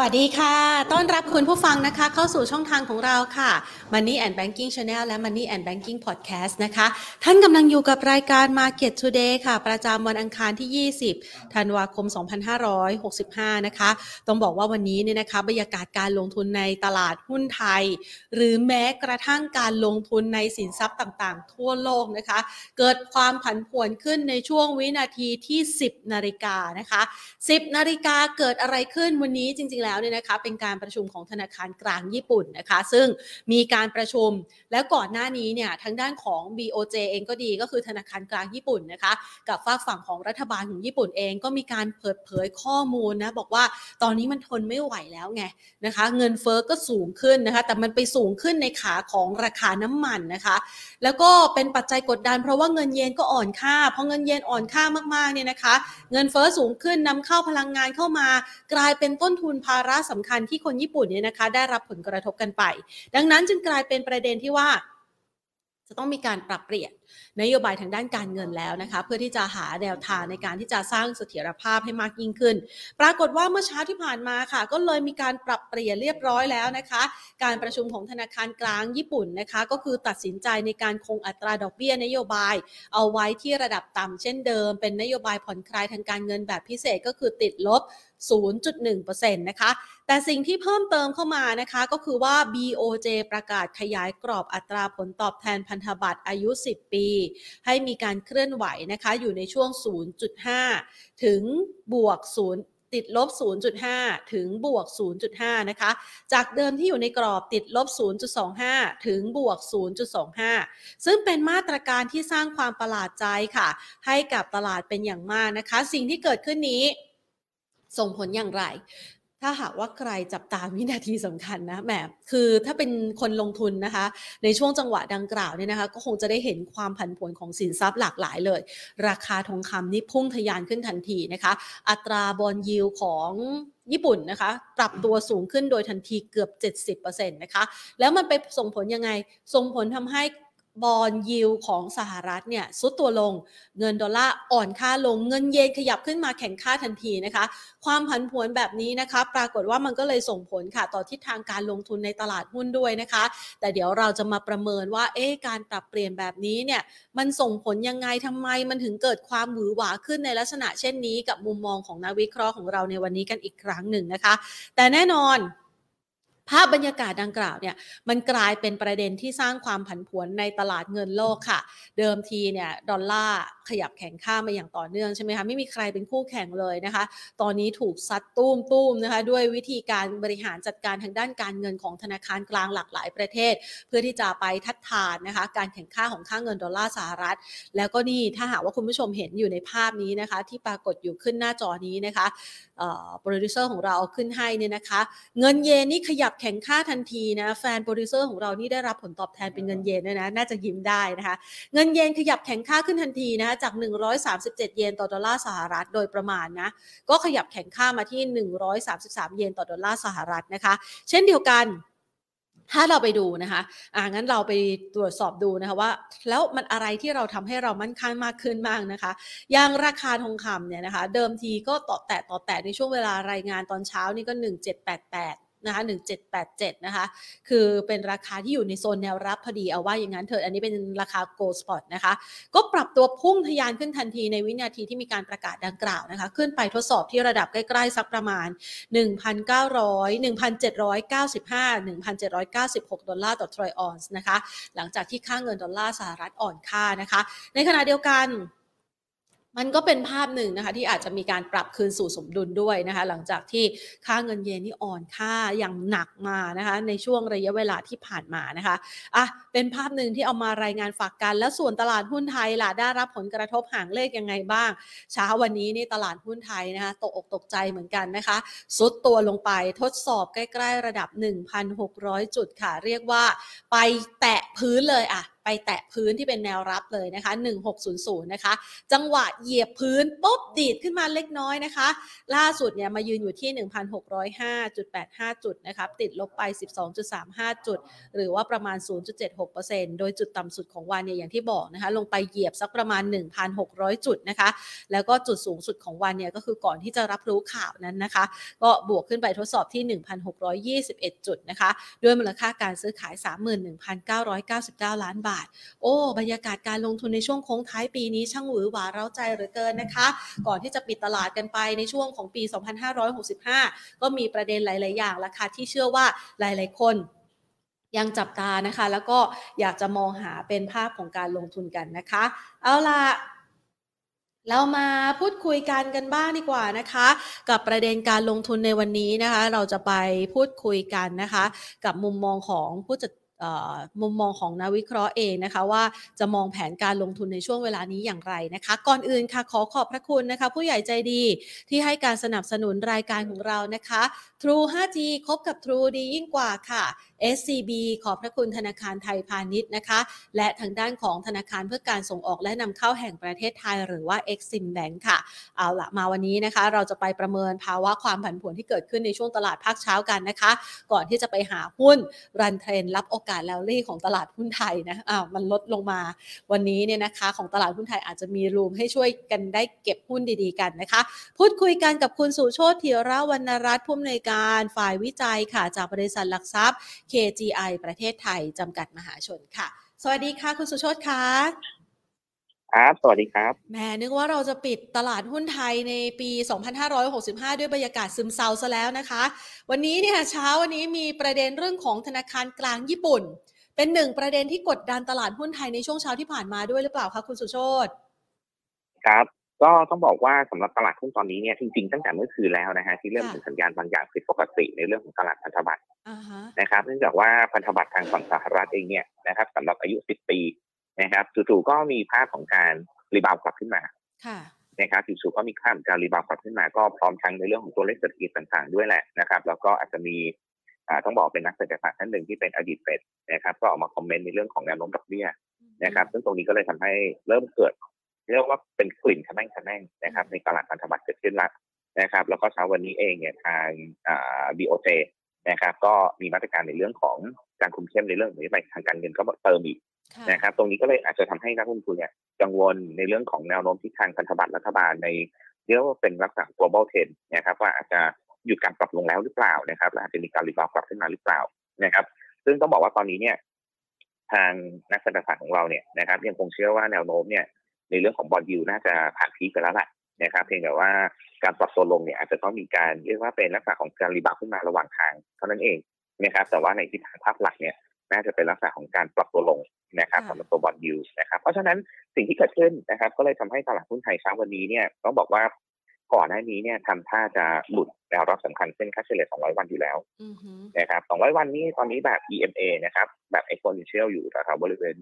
วัสดีค่ะ ต้อนรับคุณผู้ฟังนะคะ เข้าสู่ช่องทางของเราค่ะ Money and Banking Channel และ Money and Banking Podcast นะคะ ท่านกำลังอยู่กับรายการ Market Today ค่ะ ประจำวันอังคารที่ 20 ธันวาคม 2565 นะคะ ต้องบอกว่าวันนี้เนี่ยนะคะ บรรยากาศการลงทุนในตลาดหุ้นไทย หรือแม้กระทั่งการลงทุนในสินทรัพย์ต่างๆ ทั่วโลกนะคะ เกิดความผันผวนขึ้นในช่วงวินาทีที่ 10 นาฬิกานะคะ 10 นาฬิกาเกิดอะไรขึ้นวันนี้จริงๆแล้วเนี่ยนะคะเป็นการประชุมของธนาคารกลางญี่ปุ่นนะคะ ซึ่งมีการประชุมแล้วก่อนหน้านี้เนี่ยทางด้านของ BOJ เองก็ดีก็คือธนาคารกลางญี่ปุ่นนะคะ กับฝากฝั่งของรัฐบาลของญี่ปุ่นเองก็มีการเปิดเผยข้อมูลนะบอกว่าตอนนี้มันทนไม่ไหวแล้วไงนะคะ เงินเฟอ้อก็สูงขึ้นนะคะ แต่มันไปสูงขึ้นในขาของราคาน้ำมันนะคะ แล้วก็เป็นปัจจัยกดดัน เพราะว่าเงินเยนก็อ่อนค่าเพราะเงินเยนอ่อนค่ามากๆเนี่ยนะคะ เงินเฟอ้อสูงขึ้นนำเข้าพลังงานเข้ามากลายเป็นต้นทุนภาระสำคัญที่คนญี่ปุ่นเนี่ยนะคะ ได้รับผลกระทบกันไป ดังนั้นจึงกลายเป็นประเด็นที่ว่า จะต้องมีการปรับเปลี่ยนนโยบายทางด้านการเงินแล้วนะคะ เพื่อที่จะหาแนวทางในการที่จะสร้างเสถียรภาพให้มากยิ่งขึ้น ปรากฏว่าเมื่อเช้าที่ผ่านมาค่ะ ก็เลยมีการปรับเปลี่ยนเรียบร้อยแล้วนะคะ การประชุมของธนาคารกลางญี่ปุ่นนะคะ ก็คือตัดสินใจในการคงอัตราดอกเบี้ยนโยบาย เอาไว้ที่ระดับต่ำเช่นเดิม เป็นนโยบายผ่อนคลายทางการเงินแบบพิเศษก็คือติดลบ 0.1%นะคะ แต่สิ่งที่เพิ่มเติมเข้ามานะคะก็คือว่า BOJ ประกาศขยายกรอบอัตราผลตอบแทนพันธบัตรอายุ 10 ปี ให้มีการเคลื่อนไหวนะคะอยู่ในช่วง 0.5 ถึงบวก 0ติดลบ 0.5 ถึงบวก 0.5 นะคะ จากเดิมที่อยู่ในกรอบติดลบ 0.25 ถึงบวก 0.25 ซึ่งเป็นมาตรการที่สร้างความประหลาดใจค่ะ ให้กับตลาดเป็นอย่างมากนะคะ สิ่งที่เกิดขึ้นนี้ ส่งผลอย่างไร ถ้าหากว่าใครจับตามวินาทีสำคัญนะแหมคือถ้าเป็นคนลงทุนนะคะ ในช่วงจังหวะดังกล่าวเนี่ยนะคะ ก็คงจะได้เห็นความผันผวนของสินทรัพย์หลากหลายเลย ราคาทองคำนี่พุ่งทะยานขึ้นทันทีนะคะ อัตราบอลยิวของญี่ปุ่นนะคะ ปรับตัวสูงขึ้นโดยทันทีเกือบ 70%นะคะแล้วมันไปส่งผลยังไงส่งผลทำให้ บอลยิวของสหรัฐเนี่ยซุดตัวลง เงินดอลลาร์อ่อนค่าลง เงินเยนขยับขึ้นมาแข่งค่าทันทีนะคะ ความผันผวนแบบนี้นะคะ ปรากฏว่ามันก็เลยส่งผลค่ะ ต่อทิศทางการลงทุนในตลาดหุ้นด้วยนะคะ แต่เดี๋ยวเราจะมาประเมินว่า เอ๊ะ การปรับเปลี่ยนแบบนี้เนี่ย มันส่งผลยังไงทำไม มันถึงเกิดความหวือหวาขึ้นในลักษณะเช่นนี้ กับมุมมองของนักวิเคราะห์ของเราในวันนี้กันอีกครั้งหนึ่งนะคะ แต่แน่นอน ภาพบรรยากาศดังกล่าวเนี่ยมันกลายเป็นประเด็นที่สร้างความผันผวนในตลาดเงินโลกค่ะ เดิมทีเนี่ยดอลลาร์ขยับแข็งค่ามาอย่างต่อเนื่องใช่ไหมคะไม่มีใครเป็นคู่แข่งเลยนะคะ ตอนนี้ถูกซัดตุ้มตุ้มนะคะด้วยวิธีการบริหารจัดการทางด้านการเงินของธนาคารกลางหลากหลายประเทศ เพื่อที่จะไปทัดทานนะคะการแข็งค่าของค่าเงินดอลลาร์สหรัฐ แล้วก็นี่ถ้าหากว่าคุณผู้ชมเห็นอยู่ในภาพนี้นะคะ ที่ปรากฏอยู่ขึ้นหน้าจอนี้นะคะโปรดิวเซอร์ของเราเอาขึ้นให้เนี่ยนะคะ เงินเยนนี่ขยับแข็งค่าทันทีนะแฟนโปรดิวเซอร์ของเรานี่ได้รับผลตอบแทนเป็นเงินเยนด้วยนะน่าจะยิ้มได้นะคะ เงินเยนขยับแข็งค่าขึ้นทันทีนะคะจาก 137 เยนต่อดอลลาร์สหรัฐโดยประมาณนะก็ขยับแข็งค่ามาที่ 133 เยนต่อดอลลาร์สหรัฐนะคะ เช่นเดียวกันถ้าเราไปดูนะคะอ่างั้นเราไปตรวจสอบดูนะคะว่า แล้วมันอะไรที่เราทำให้เรามั่นคงมากขึ้นบ้างนะคะ อย่างราคาทองคำเนี่ยนะคะ เดิมทีก็ต่อแตะต่อแตะในช่วงเวลารายงานตอนเช้านี่ก็ 1788 นะคะ1787 นะคะ คือเป็นราคาที่อยู่ในโซนแนวรับพอดีเอาว่าอย่างนั้นเถอะอันนี้เป็นราคา Gold Spot นะคะ ก็ปรับตัวพุ่งทะยานขึ้นทันทีในวินาทีที่มีการประกาศดังกล่าวนะคะ ขึ้นไปทดสอบที่ระดับใกล้ๆสักประมาณ 1,900 1,795 1,796 ดอลลาร์ต่อทรอยออนซ์นะคะ หลังจากที่ค่าเงินดอลลาร์สหรัฐอ่อนค่านะคะ ในขณะเดียวกัน มันก็เป็นภาพหนึ่งนะคะที่อาจจะมีการปรับคืนสู่สมดุลด้วยนะคะ หลังจากที่ค่าเงินเยนนี่อ่อนค่าอย่างหนักมานะคะ ในช่วงระยะเวลาที่ผ่านมานะคะอะเป็นภาพหนึ่งที่เอามารายงานฝากกัน แล้วส่วนตลาดหุ้นไทยล่ะได้รับผลกระทบหางเลขยังไงบ้าง เช้าวันนี้นี่ตลาดหุ้นไทยนะคะตกอกตกใจเหมือนกันนะคะซุดตัวลงไปทดสอบใกล้ ๆ ระดับ 1,600 จุดค่ะ เรียกว่าไปแตะพื้นเลยอะ ไปแตะพื้นที่เป็นแนวรับเลยนะคะ 1600 นะคะ จังหวะเหยียบพื้นปุ๊บดีดขึ้นมาเล็กน้อยนะคะ ล่าสุดเนี่ยมายืนอยู่ที่ 1,605.85 จุดนะคะติดลบไป 12.35 จุด หรือว่าประมาณ 0.76%โดยจุดต่ำสุดของวันเนี่ยอย่างที่บอกนะคะ ลงไปเหยียบสักประมาณ 1,600 จุดนะคะ แล้วก็จุดสูงสุดของวันเนี่ยก็คือก่อนที่จะรับรู้ข่าวนั้นนะคะ ก็บวกขึ้นไปทดสอบที่ 1,621 จุดนะคะ ด้วยมูลค่าการซื้อขาย 31,999 ล้านบาทโอ้บรรยากาศการลงทุนในช่วงโค้งท้ายปีนี้ช่างหวือหวาเร้าใจเหลือเกินนะคะ ก่อนที่จะปิดตลาดกันไปในช่วงของปี 2565 ก็มีประเด็นหลาย ๆ อย่างละค่ะที่เชื่อว่าหลาย ๆ คนยังจับตานะคะ แล้วก็อยากจะมองหาเป็นภาพของการลงทุนกันนะคะ เอาล่ะเรามาพูดคุยกันกันบ้างดีกว่านะคะ กับประเด็นการลงทุนในวันนี้นะคะ เราจะไปพูดคุยกันนะคะ กับมุมมองของผู้จัด มุมมองของนักวิเคราะห์เองนะคะว่าจะมองแผนการลงทุนในช่วงเวลานี้อย่างไรนะคะ ก่อนอื่นค่ะขอขอบพระคุณนะคะ ผู้ใหญ่ใจดีที่ให้การสนับสนุนรายการของเรานะคะ True 5G คบกับ True ดียิ่งกว่าค่ะ SCB ขอบพระคุณธนาคารไทยพาณิชย์นะคะ และทางด้านของธนาคารเพื่อการส่งออกและนำเข้าแห่งประเทศไทยหรือว่า Exim Bank ค่ะ เอาละมาวันนี้นะคะ เราจะไปประเมินภาวะความผันผวนที่เกิดขึ้นในช่วงตลาดภาคเช้ากันนะคะ ก่อนที่จะไปหาหุ้นรันเทรนรับโอกการแลลี่ของตลาดหุ้นไทยนะอ้าวมันลดลงมาวันนี้เนี่ยนะคะ ของตลาดหุ้นไทยอาจจะมีรูมให้ช่วยกันได้เก็บหุ้นดีๆกันนะคะ พูดคุยกันกับคุณสุโชติธีระวรรณรัตน์ผู้อำนวยการฝ่ายวิจัยค่ะ จากบริษัทหลักทรัพย์ KGI ประเทศไทยจำกัดมหาชนค่ะ สวัสดีค่ะ คุณสุโชติค่ะ ครับ สวัสดีครับ แหม นึกว่าเราจะปิดตลาดหุ้นไทยในปี 2565 ด้วยบรรยากาศซึมเซาซะแล้วนะคะ วันนี้เนี่ยเช้าวันนี้มีประเด็นเรื่องของธนาคารกลางญี่ปุ่น เป็นหนึ่งประเด็นที่กดดันตลาดหุ้นไทยในช่วงเช้าที่ผ่านมาด้วยหรือเปล่าคะคุณสุโชตครับ ก็ต้องบอกว่าสำหรับตลาดหุ้นตอนนี้เนี่ยจริงๆตั้งแต่เมื่อคืนแล้วนะฮะที่เริ่มเห็นสัญญาณบางอย่างผิดปกติในเรื่องของตลาดพันธบัตรนะครับ เนื่องจากว่าพันธบัตรทางฝั่งสหรัฐเองเนี่ยนะครับสำหรับอายุ 10 ปี นะครับจู่ๆก็มีภาพของการ rebound กลับขึ้นมานะครับจู่ๆก็มีภาพของการ rebound กลับขึ้นมา ก็พร้อมทั้งในเรื่องของตัวเลขเศรษฐกิจต่างๆด้วยแหละนะครับ แล้วก็อาจจะมีต้องบอกเป็นนักเศรษฐศาสตร์ท่านหนึ่งที่เป็นอดีต Fedนะครับ ก็ออกมาคอมเมนต์ในเรื่องของแนวโน้มดอกเบี้ยนะครับ ซึ่งตรงนี้ก็เลยทำให้เริ่มเกิด เรียกว่าเป็นกลิ่นขม่งขม่งนะครับ ในตลาดพันธบัตรเกิดขึ้นแล้วนะครับ แล้วก็เช้าวันนี้เองเนี่ยทางบีโอเจนะครับ ก็มีมาตรการในเรื่องของการคุมเข้มในเรื่องของนโยบายทางการเงินก็เติมอีก นะครับ ตรงนี้ก็เลยอาจจะทำให้นักลงทุนเนี่ยกังวลในเรื่องของแนวโน้มที่ทางพันธบัตรรัฐบาลในเรียกว่าเป็นลักษณะ global trend นะครับว่าอาจจะหยุดการปรับลงแล้วหรือเปล่านะครับและอาจจะมีการ rebound กลับขึ้นมาหรือเปล่านะครับ ซึ่งต้องบอกว่าตอนนี้เนี่ยทางนักเศรษฐศาสตร์ของเราเนี่ยนะครับยังคงเชื่อว่าแนวโน้มเนี่ยในเรื่องของ bond yield น่าจะผ่าน peak ไปแล้วแหละนะครับ เพียงแต่ว่าการปรับตัวลงเนี่ยอาจจะต้องมีการเรียกว่าเป็นลักษณะของการ rebound ขึ้นมาระหว่างทางเท่านั้นเองนะครับแต่ว่าในทิศทางภาพหลักเนี่ย น่าจะเป็นลักษณะของการปรับตัวลงนะครับสำหรับตัว bond yield นะครับเพราะฉะนั้นสิ่งที่เกิดขึ้นนะครับ ก็เลยทำให้ตลาดหุ้นไทยเช้าวันนี้เนี่ยต้องบอกว่าก่อนหน้านี้เนี่ยทำท่าจะหลุดแนวรับสำคัญเส้นค่าเฉลี่ย 200 วันอยู่แล้วนะครับ 200 วันนี้ตอนนี้แบบ EMA นะครับ แบบ exponential อยู่แถวบริเวณ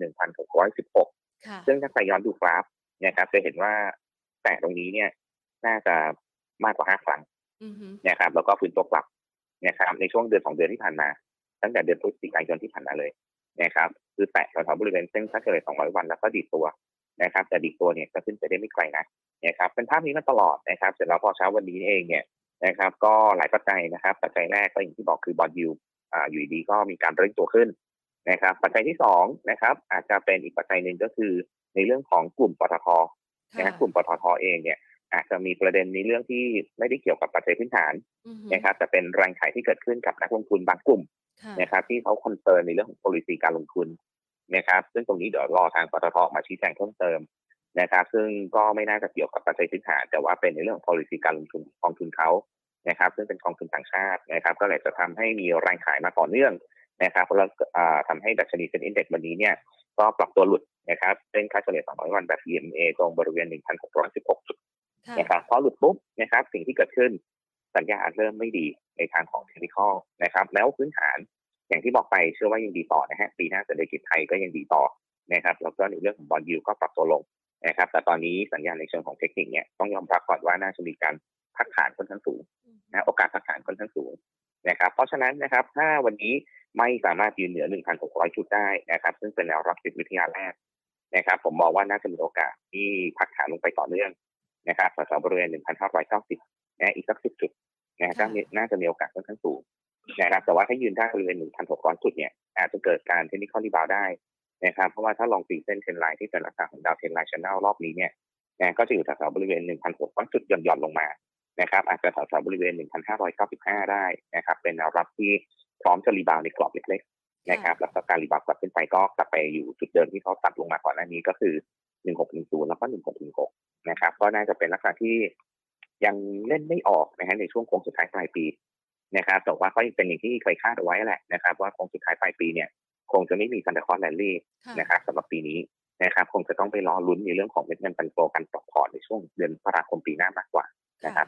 1,616 ซึ่งถ้าใครย้อนดูกราฟนะครับจะเห็นว่าแต่ตรงนี้เนี่ยน่าจะมากกว่า 5 ครั้งนะครับ แล้วก็ฟื้นตัวกลับนะครับในช่วงเดือนสองเดือนที่ผ่านมา ตั้งแต่เดือนพฤศจิกายนที่ผ่านมาเลยนะครับคือแตะแถวๆบริเวณเส้นค่าเฉลี่ย200 วันแล้วก็ดีตัวนะครับ แต่ดีดตัวเนี่ยก็ขึ้นไปได้ไม่ไกลนะนะครับเป็นภาพนี้มาตลอดนะครับ เสร็จแล้วพอเช้าวันนี้เองเนี่ยนะครับ ก็หลายปัจจัยนะครับ ปัจจัยแรกก็อย่างที่บอกคือ bond yield อ่าอยู่ดี ๆ ก็มีการเร่งตัวขึ้นนะครับ ปัจจัยที่สองนะครับ อาจจะเป็นอีกปัจจัยหนึ่งก็คือในเรื่องของกลุ่มปตทนะกลุ่มปตทเองเนี่ยอาจจะมีประเด็นในเรื่องที่ไม่ได้เกี่ยวกับปัจจัยพื้นฐานนะครับแต่เป็นแรงขายที่เกิดขึ้นกับนักลงทุนบางกลุ่ม นะครับ ที่เขา concern ในเรื่องของ policy การลงทุนนะครับ ซึ่งตรงนี้เดี๋ยวรอทางปตทมาชี้แจงเพิ่มเติมนะครับ ซึ่งก็ไม่น่าจะเกี่ยวกับปัจจัยพื้นฐานแต่ว่าเป็นในเรื่องของ policy การลงทุนกองทุนเขานะครับ ซึ่งเป็นกองทุนต่างชาตินะครับ ก็เลยจะทำให้มีแรงขายมาต่อเนื่องนะครับแล้วทำให้ดัชนีเซ็นอินเด็กซ์วันนี้เนี่ยก็ปรับตัวหลุดนะครับเส้นค่าเฉลี่ย200วันแบบ EMA ตรงบริเวณ 1,616 จุดนะครับพอหลุดปุ๊บนะครับสิ่งที่เกิดขึ้นสัญญาณเริ่มไม่ดี ในทางของเทคนิคนะครับ แล้วพื้นฐานอย่างที่บอกไปเชื่อว่ายังดีต่อนะฮะปีหน้าเศรษฐกิจไทยก็ยังดีต่อนะครับแล้วก็ในเรื่องของบอลยูก็ปรับตัวลงนะครับแต่ตอนนี้สัญญาณในเชิงของเทคนิคเนี่ยต้องยอมรับก่อนว่าน่าจะมีการพักฐานค่อนข้างสูงนะโอกาสพักฐานค่อนข้างสูงนะครับเพราะฉะนั้นนะครับถ้าวันนี้ไม่สามารถยืนเหนือ 1,600 จุดได้นะครับ ซึ่งเป็นแนวรับจิตวิทยาแรกนะครับ ผมมองว่าน่าจะมีโอกาสที่พักฐานลงไปต่อเนื่องนะครับแถวบริเวณ 1,590นะอีกสัก 10 จุด นะก็น่าจะมีโอกาสค่อนข้างสูงนะครับแต่ว่าถ้ายืนได้บริเวณ1,600 จุดเนี่ยอาจจะเกิดการ technical rebound ได้นะครับเพราะว่าถ้าลองตีเส้น trend line ที่เป็นลักษณะของ downtrend line channel รอบนี้เนี่ยนะก็จะอยู่แถวบริเวณ 1,600 จุดหย่อนๆลงมานะครับอาจจะแถวๆบริเวณ 1,595 ได้นะครับเป็นแนวรับที่พร้อมจะ rebound ในกรอบเล็กๆนะครับแล้วก็การ rebound กลับขึ้นไปก็กลับไปอยู่จุดเดิมที่เขาตัดลงมาก่อนหน้านี้ก็คือ 1610 แล้วก็ 1616 นะครับก็น่าจะเป็นลักษณะที่ ยังเล่นไม่ออกนะฮะในช่วงโค้งสุดท้ายปลายปีนะครับแต่ว่าก็ยังเป็นอย่างที่เคยคาดเอาไว้แหละนะครับ ว่าโค้งสุดท้ายปลายปีเนี่ยคงจะไม่มี Santa Claus rally นะครับสำหรับปีนี้นะครับคงจะต้องไปรอลุ้นในเรื่องของเม็ดเงิน fund โตกันปรับ port ในช่วงเดือนพฤษภาคมปีหน้า มากกว่านะครับ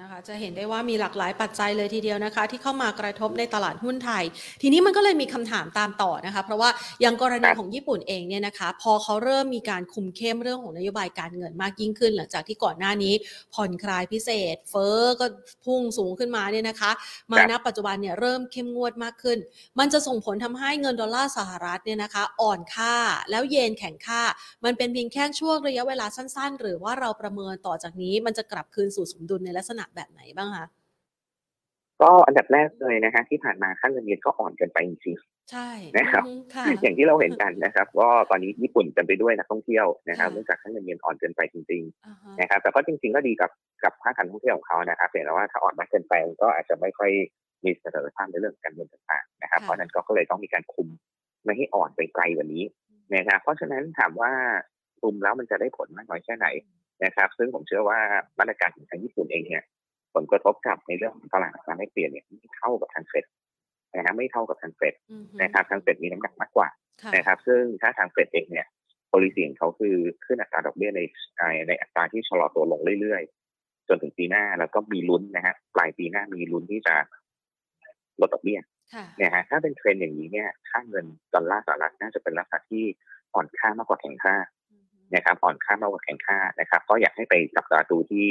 นะคะจะเห็นได้ว่ามีหลากหลายปัจจัยเลยทีเดียวนะคะ ที่เข้ามากระทบในตลาดหุ้นไทย ทีนี้มันก็เลยมีคำถามตามต่อนะคะ เพราะว่าอย่างกรณีของญี่ปุ่นเองเนี่ยนะคะ พอเขาเริ่มมีการคุมเข้มเรื่องของนโยบายการเงินมากยิ่งขึ้น หลังจากที่ก่อนหน้านี้ผ่อนคลายพิเศษ เฟอ้อก็พุ่งสูงขึ้นมาเนี่ยนะคะ มาณปัจจุบันเนี่ยเริ่มเข้มงวดมากขึ้น มันจะส่งผลทำให้เงินดอลลาร์สหรัฐเนี่ยนะคะ อ่อนค่าแล้วเยนแข็งค่า มันเป็นเพียงแค่ช่วงระยะเวลาสั้น ๆ หรือว่าเราประเมินต่อจากนี้มันจะกลับคืนสู่สมดุลในลักษณะแบบไหนบ้างคะก็อันดับแรกเลยนะฮะที่ผ่านมาค่าเงินเยนก็อ่อนเกินไปจริงๆใช่นะครับอย่างที่เราเห็นกันนะครับ ก็ตอนนี้ญี่ปุ่นเต็มไปด้วยนักท่องเที่ยวนะครับเนื่องจากค่าเงินเยนอ่อนเกินไปจริงๆนะครับแต่ก็จริง ๆ ก็ดีกับกับภาคการท่องเที่ยวของเขานะครับแต่ว่าถ้าอ่อนมากเกินไปก็อาจจะไม่ค่อยมีเสถียรภาพในเรื่องการเงินต่างๆนะครับเพราะนั้นก็เลยต้องมีการคุมไม่ให้อ่อนไปไกลกว่านี้นะครับเพราะฉะนั้นถามว่าคุมแล้วมันจะได้ผลมากน้อยแค่ไหนนะครับ ซึ่งผมเชื่อว่ามาตรการของทางญี่ปุ่นเองเนี่ย ผลกระทบกับในเรื่องของตลาดการให้เปลี่ยนเนี่ยไม่เท่ากับทางเฟดนะฮะไม่เท่ากับทางเฟดนะครับทางเฟดมีน้ำหนักมากกว่านะครับ ซึ่งถ้าทางเฟดเองเนี่ยโพลิซีของเขาคือขึ้นอัตราดอกเบี้ยในในอัตราที่ชะลอตัวลงเรื่อยๆ จนถึงปีหน้าแล้วก็มีลุ้นนะฮะปลายปีหน้ามีลุ้นที่จะลดดอกเบี้ยเนี่ยฮะถ้าเป็นเทรนด์อย่างนี้เนี่ยค่าเงินดอลลาร์สหรัฐน่าจะเป็นลักษณะที่อ่อนค่ามากกว่าแข็งค่านะครับอ่อนค่ามากกว่าแข็งค่านะครับ ก็อยากให้ไปจับตาดูที่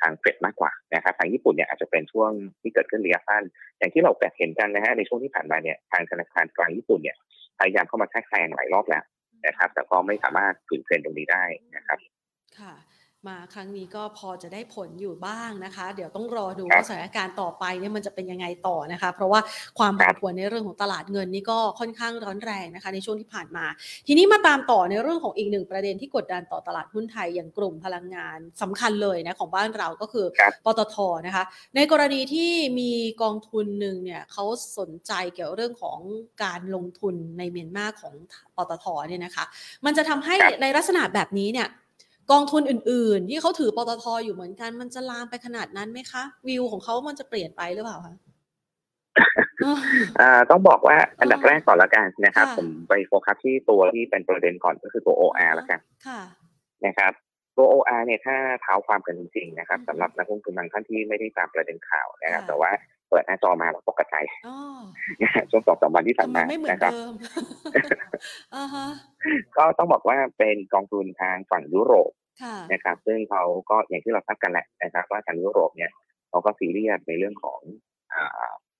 ทางเฟดมากกว่านะครับทางญี่ปุ่นเนี่ยอาจจะเป็นช่วงที่เกิดขึ้นระยะสั้น อย่างที่เราแบบเห็นกันนะฮะในช่วงที่ผ่านมาเนี่ยทางธนาคารกลางญี่ปุ่นเนี่ยพยายามเข้ามาแทรกแซงหลายรอบแล้วนะครับ แต่ก็ไม่สามารถฝืนเทรนตรงนี้ได้นะครับค่ะ มาครั้งนี้ก็พอจะได้ผลอยู่บ้างนะคะ เดี๋ยวต้องรอดูว่าสถานการณ์ต่อไปเนี่ยมันจะเป็นยังไงต่อนะคะ เพราะว่าความผันผวนในเรื่องของตลาดเงินนี่ก็ค่อนข้างร้อนแรงนะคะ ในช่วงที่ผ่านมา ทีนี้มาตามต่อในเรื่องของอีกหนึ่งประเด็นที่กดดันต่อตลาดหุ้นไทยอย่างกลุ่มพลังงานสำคัญเลยนะของบ้านเราก็คือปตทนะคะ ในกรณีที่มีกองทุนหนึ่งเนี่ยเขาสนใจเกี่ยวเรื่องของการลงทุนในเมียนมาของปตทเนี่ยนะคะ มันจะทำให้ในลักษณะแบบนี้เนี่ย กองทุนอื่น ๆ ที่เขาถือปตทอยู่เหมือนกัน มันจะลามไปขนาดนั้นไหมคะ วิวของเขามันจะเปลี่ยนไปหรือเปล่าคะต้องบอกว่าอันดับแรกก่อนละกันนะครับ ผมไปโฟกัสที่ตัวที่เป็นประเด็นก่อนก็คือตัว OR ละกันนะครับตัว OR เนี่ยถ้าเท้าความกันจริงๆนะครับสำหรับนักลงทุนบางท่านที่ไม่ได้ตามประเด็นข่าวนะครับ แต่ว่า เปิดหน้าจอมาแล้วตกใจช่วงสองสามวันที่ผ่านมานะครับก็ต้องบอกว่าเป็นกองทุนทางฝั่งยุโรปนะครับ ซึ่งเขาก็อย่างที่เราทราบกันแหละนะครับ ว่าทางยุโรปเนี่ยเขาก็ซีเรียสในเรื่องของ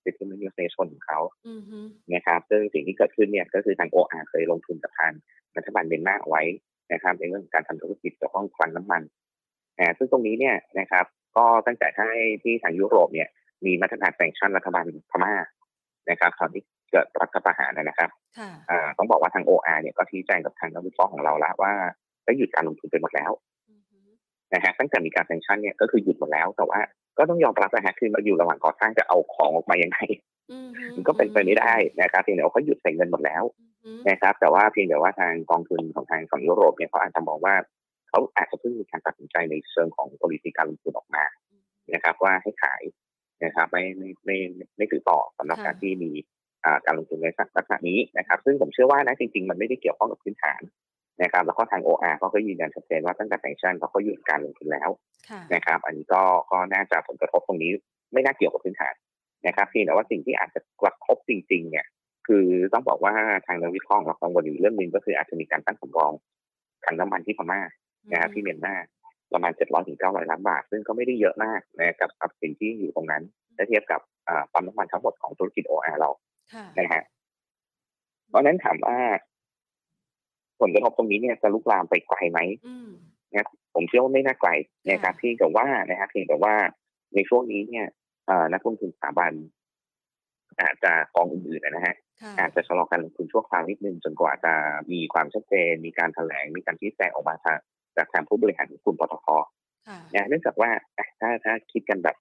สิทธิมนุษยชนของเขานะครับ ซึ่งสิ่งที่เกิดขึ้นเนี่ยก็คือทางโออาเคยลงทุนกับทางรัฐบาลเดนมาร์กไว้นะครับในเรื่องการทำธุรกิจเกี่ยวข้องควันน้ำมันนะซึ่งตรงนี้เนี่ยนะครับ ก็ตั้งแต่ที่ที่ทางยุโรปเนี่ย มีมาตรการแซงชั่นรัฐบาลพม่านะครับตอนที่เกิดรัฐประหารนะครับต้องบอกว่าทาง OR เนี่ยก็ชี้แจงกับทางนักวิเคราะห์ของเราแล้วว่าได้หยุดการลงทุนไปหมดแล้วนะฮะตั้งแต่มีการแซงชั่นเนี่ยก็คือหยุดหมดแล้วแต่ว่าก็ต้องยอมรับนะฮะคือเราอยู่ระหว่างก่อสร้างจะเอาของออกมายังไงมันก็เป็นไปไม่ได้นะครับเพียงแต่ว่าเขาหยุดใส่เงินหมดแล้วนะครับ แต่ว่าเพียงแต่ว่าทางกองทุนของทางฝั่งยุโรปเนี่ยเขาอาจจะมองว่าเขาอาจจะเพิ่งมีการตัดสินใจในเชิงของ policy การลงทุนออกมานะครับ ว่าให้ขาย นะครับไม่ไม่ไม่ไม่ถือต่อสำหรับการที่มีการลงทุนในลักษณะนี้นะครับ ซึ่งผมเชื่อว่านะจริง ๆ มันไม่ได้เกี่ยวข้องกับพื้นฐานนะครับแล้วก็ทาง OR เขาก็ยืนยันชัดเจนว่าตั้งแต่แซงชั่นเขาก็หยุดการลงทุนแล้วนะครับ อันนี้ก็ก็น่าจะผลกระทบตรงนี้ไม่น่าเกี่ยวกับพื้นฐานนะครับเพียงแต่ว่าสิ่งที่อาจจะกระทบจริง ๆ เนี่ย คือต้องบอกว่าทางนักวิเคราะห์เรากังวลอยู่เรื่องหนึ่งก็คืออาจจะมีการตั้งสำรองทางน้ำมันที่พม่านะครับที่เมียนมา ประมาณ 700ถึง900 ล้านบาท ซึ่งก็ไม่ได้เยอะมากนะครับกับสิ่งที่อยู่ตรงนั้นถ้าเทียบกับปั๊มน้ำมันทั้งหมดของธุรกิจ OR เรานะฮะเพราะนั้นถามว่า ผลกระทบตรงนี้เนี่ยจะลุกลามไปไกลไหมนะผมเชื่อว่าไม่น่าไกลนะครับเพียงแต่ว่านะครับเพียงแต่ว่าในช่วงนี้เนี่ยนักลงทุนสถาบัน อาจจะกองอื่นๆนะฮะอาจจะชะลอการลงทุนชั่วคราวนิดนึงจนกว่าจะมีความชัดเจน มีการแถลงมีการชี้แจงออกมา จากทางผู้บริหารของกลุ่มปตทเนื่องจากว่าถ้าถ้าคิดกันแบบ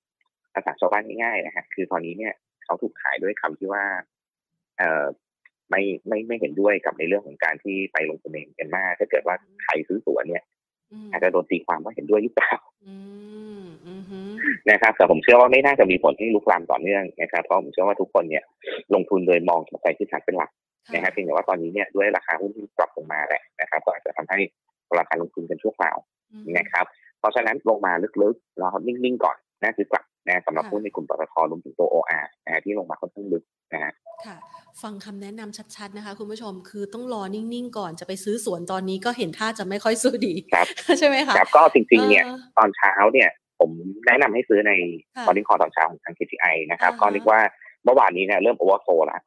ภาษาชาวบ้านง่ายๆนะฮะคือตอนนี้เนี่ยเขาถูกขายด้วยคำที่ว่า เอ่อไม่ไม่ไม่เห็นด้วยกับในเรื่องของการที่ไปลงทุนในเอ็นมาถ้าเกิดว่าใครซื้อตั๋วเนี่ย อาจจะโดนตีความว่าเห็นด้วยหรือเปล่านะครับแต่ผมเชื่อว่าไม่น่าจะมีผลที่ลุกลามต่อเนื่องนะครับเพราะผมเชื่อว่าทุกคนเนี่ย ลงทุนโดยมองปัจจัยที่ฐานเป็นหลักนะครับเพียงแต่ว่าตอนนี้เนี่ยด้วยราคาหุ้นที่ปรับลงมาแหละนะครับ ก็อาจจะทำให้ ราคาลงทุนกันชั่วคราวนะครับ เพราะฉะนั้นลงมาลึกๆแล้วนิ่งๆก่อนน่าซื้อกลับนะสำหรับหุ้นในกลุ่มปตทรวมถึงตัว OR นะที่ลงมาค่อนข้างลึกนะฮะค่ะ ฟังคำแนะนำชัดๆนะคะ คุณผู้ชมคือต้องรอนิ่งๆก่อนจะไปซื้อสวนตอนนี้ก็เห็นท่าจะไม่ค่อยสู้ดีครับใช่ไหมคะครับก็จริงๆเนี่ยตอนเช้าเนี่ยผมแนะนำให้ซื้อในตอนนี้คอตอนเช้าของทาง KTI นะครับ ก็เรียกว่าเมื่อวานนี้เนี่ยเริ่มโอเวอร์โซแล้ว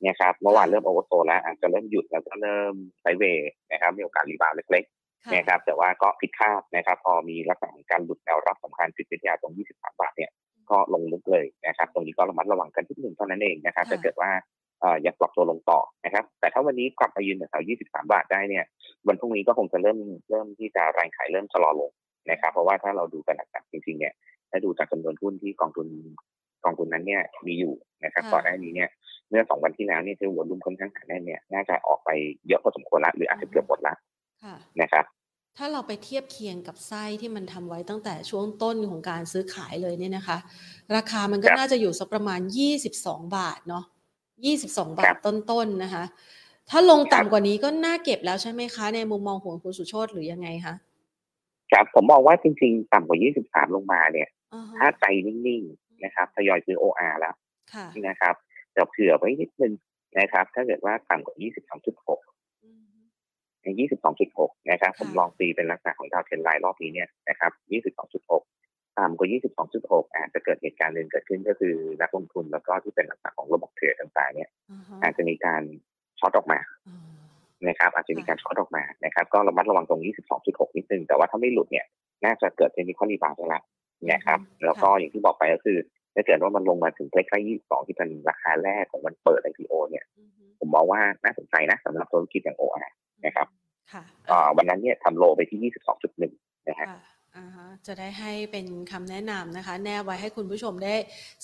เนี่ยครับเมื่อวานเริ่ม oversold แล้วอาจจะเริ่มหยุดแล้วก็เริ่ม sideway นะครับมีโอกาส rebound เล็กๆนะครับแต่ว่าก็ผิดคาดนะครับ พอมีลักษณะของการหลุดแนวรับสำคัญจิตวิทยาตรง 23 บาทเนี่ยก็ลงลึกเลยนะครับ ตรงนี้ก็ระมัดระวังกันนิดหนึ่งเท่านั้นเองนะครับถ้าเกิดว่าอยากปรับตัวลงต่อนะครับ แต่ถ้าวันนี้กลับมายืนแถว23 บาทได้เนี่ย วันพรุ่งนี้ก็คงจะเริ่มเริ่มที่จะแรงขายเริ่มชะลอลงนะครับ เพราะว่าถ้าเราดูกันหนักๆจริงๆเนี่ย ถ้าดูจากจำนวนหุ้นที่กองทุนกองทุนนั้นเนี่ยมีอยู่นะครับก่อนหน้านี้เนี่ย เมื่อสองวันที่แล้วเนี่ยที่หัวรุ่มค่อนข้างหนาแน่นเนี่ยน่าจะออกไปเยอะพอสมควรละหรืออาจจะเกือบหมดละนะครับถ้าเราไปเทียบเคียงกับไส้ที่มันทำไว้ตั้งแต่ช่วงต้นของการซื้อขายเลยเนี่ยนะคะ ราคามันก็น่าจะอยู่สักประมาณ 22 บาทเนาะ22 บาทต้นๆนนะคะ ถ้าลงต่ำกว่านี้ก็น่าเก็บแล้วใช่ไหมคะ ในมุมมองของคุณสุโชตหรือยังไงคะครับผมมองว่าจริงๆ ต่ำกว่า 23 ลงมาเนี่ย ถ้าใจนิ่งๆนะครับทยอยซื้อ OR แล้วนะครับ จะเผื่อไว้นิดนึงนะครับ ถ้าเกิดว่าต่ำกว่า 22.6ใน22.6 นะครับ ผมลองตีเป็นลักษณะของดาวเทนไลน์รอบนี้เนี่ยนะครับ 22.6 ต่ำกว่า 22.6 อาจจะเกิดเหตุการณ์หนึ่งเกิดขึ้นก็คือนักลงทุนแล้วก็ที่เป็นลักษณะของระบบเทรดต่างๆ เนี่ย อาจจะมีการช็อตออกมานะครับ อาจจะมีการช็อตออกมานะครับ ก็ระมัดระวังตรง 22.6 นิดนึง แต่ว่าถ้าไม่หลุดเนี่ย น่าจะเกิดเป็นนิคอนีบาร์แล้วนะครับ แล้วก็อย่างที่บอกไปก็คือ ถ้าเกิดว่ามันลงมาถึงใกล้ๆ22ที่เป็นราคาแรกของวันเปิด IPO เนี่ย ผมมองว่าน่าสนใจนะสำหรับธุรกิจอย่าง OR นะครับวันนั้นเนี่ยทำโลไปที่22.1นะฮะ จะได้ให้เป็นคำแนะนำนะคะ แนบไว้ให้คุณผู้ชมได้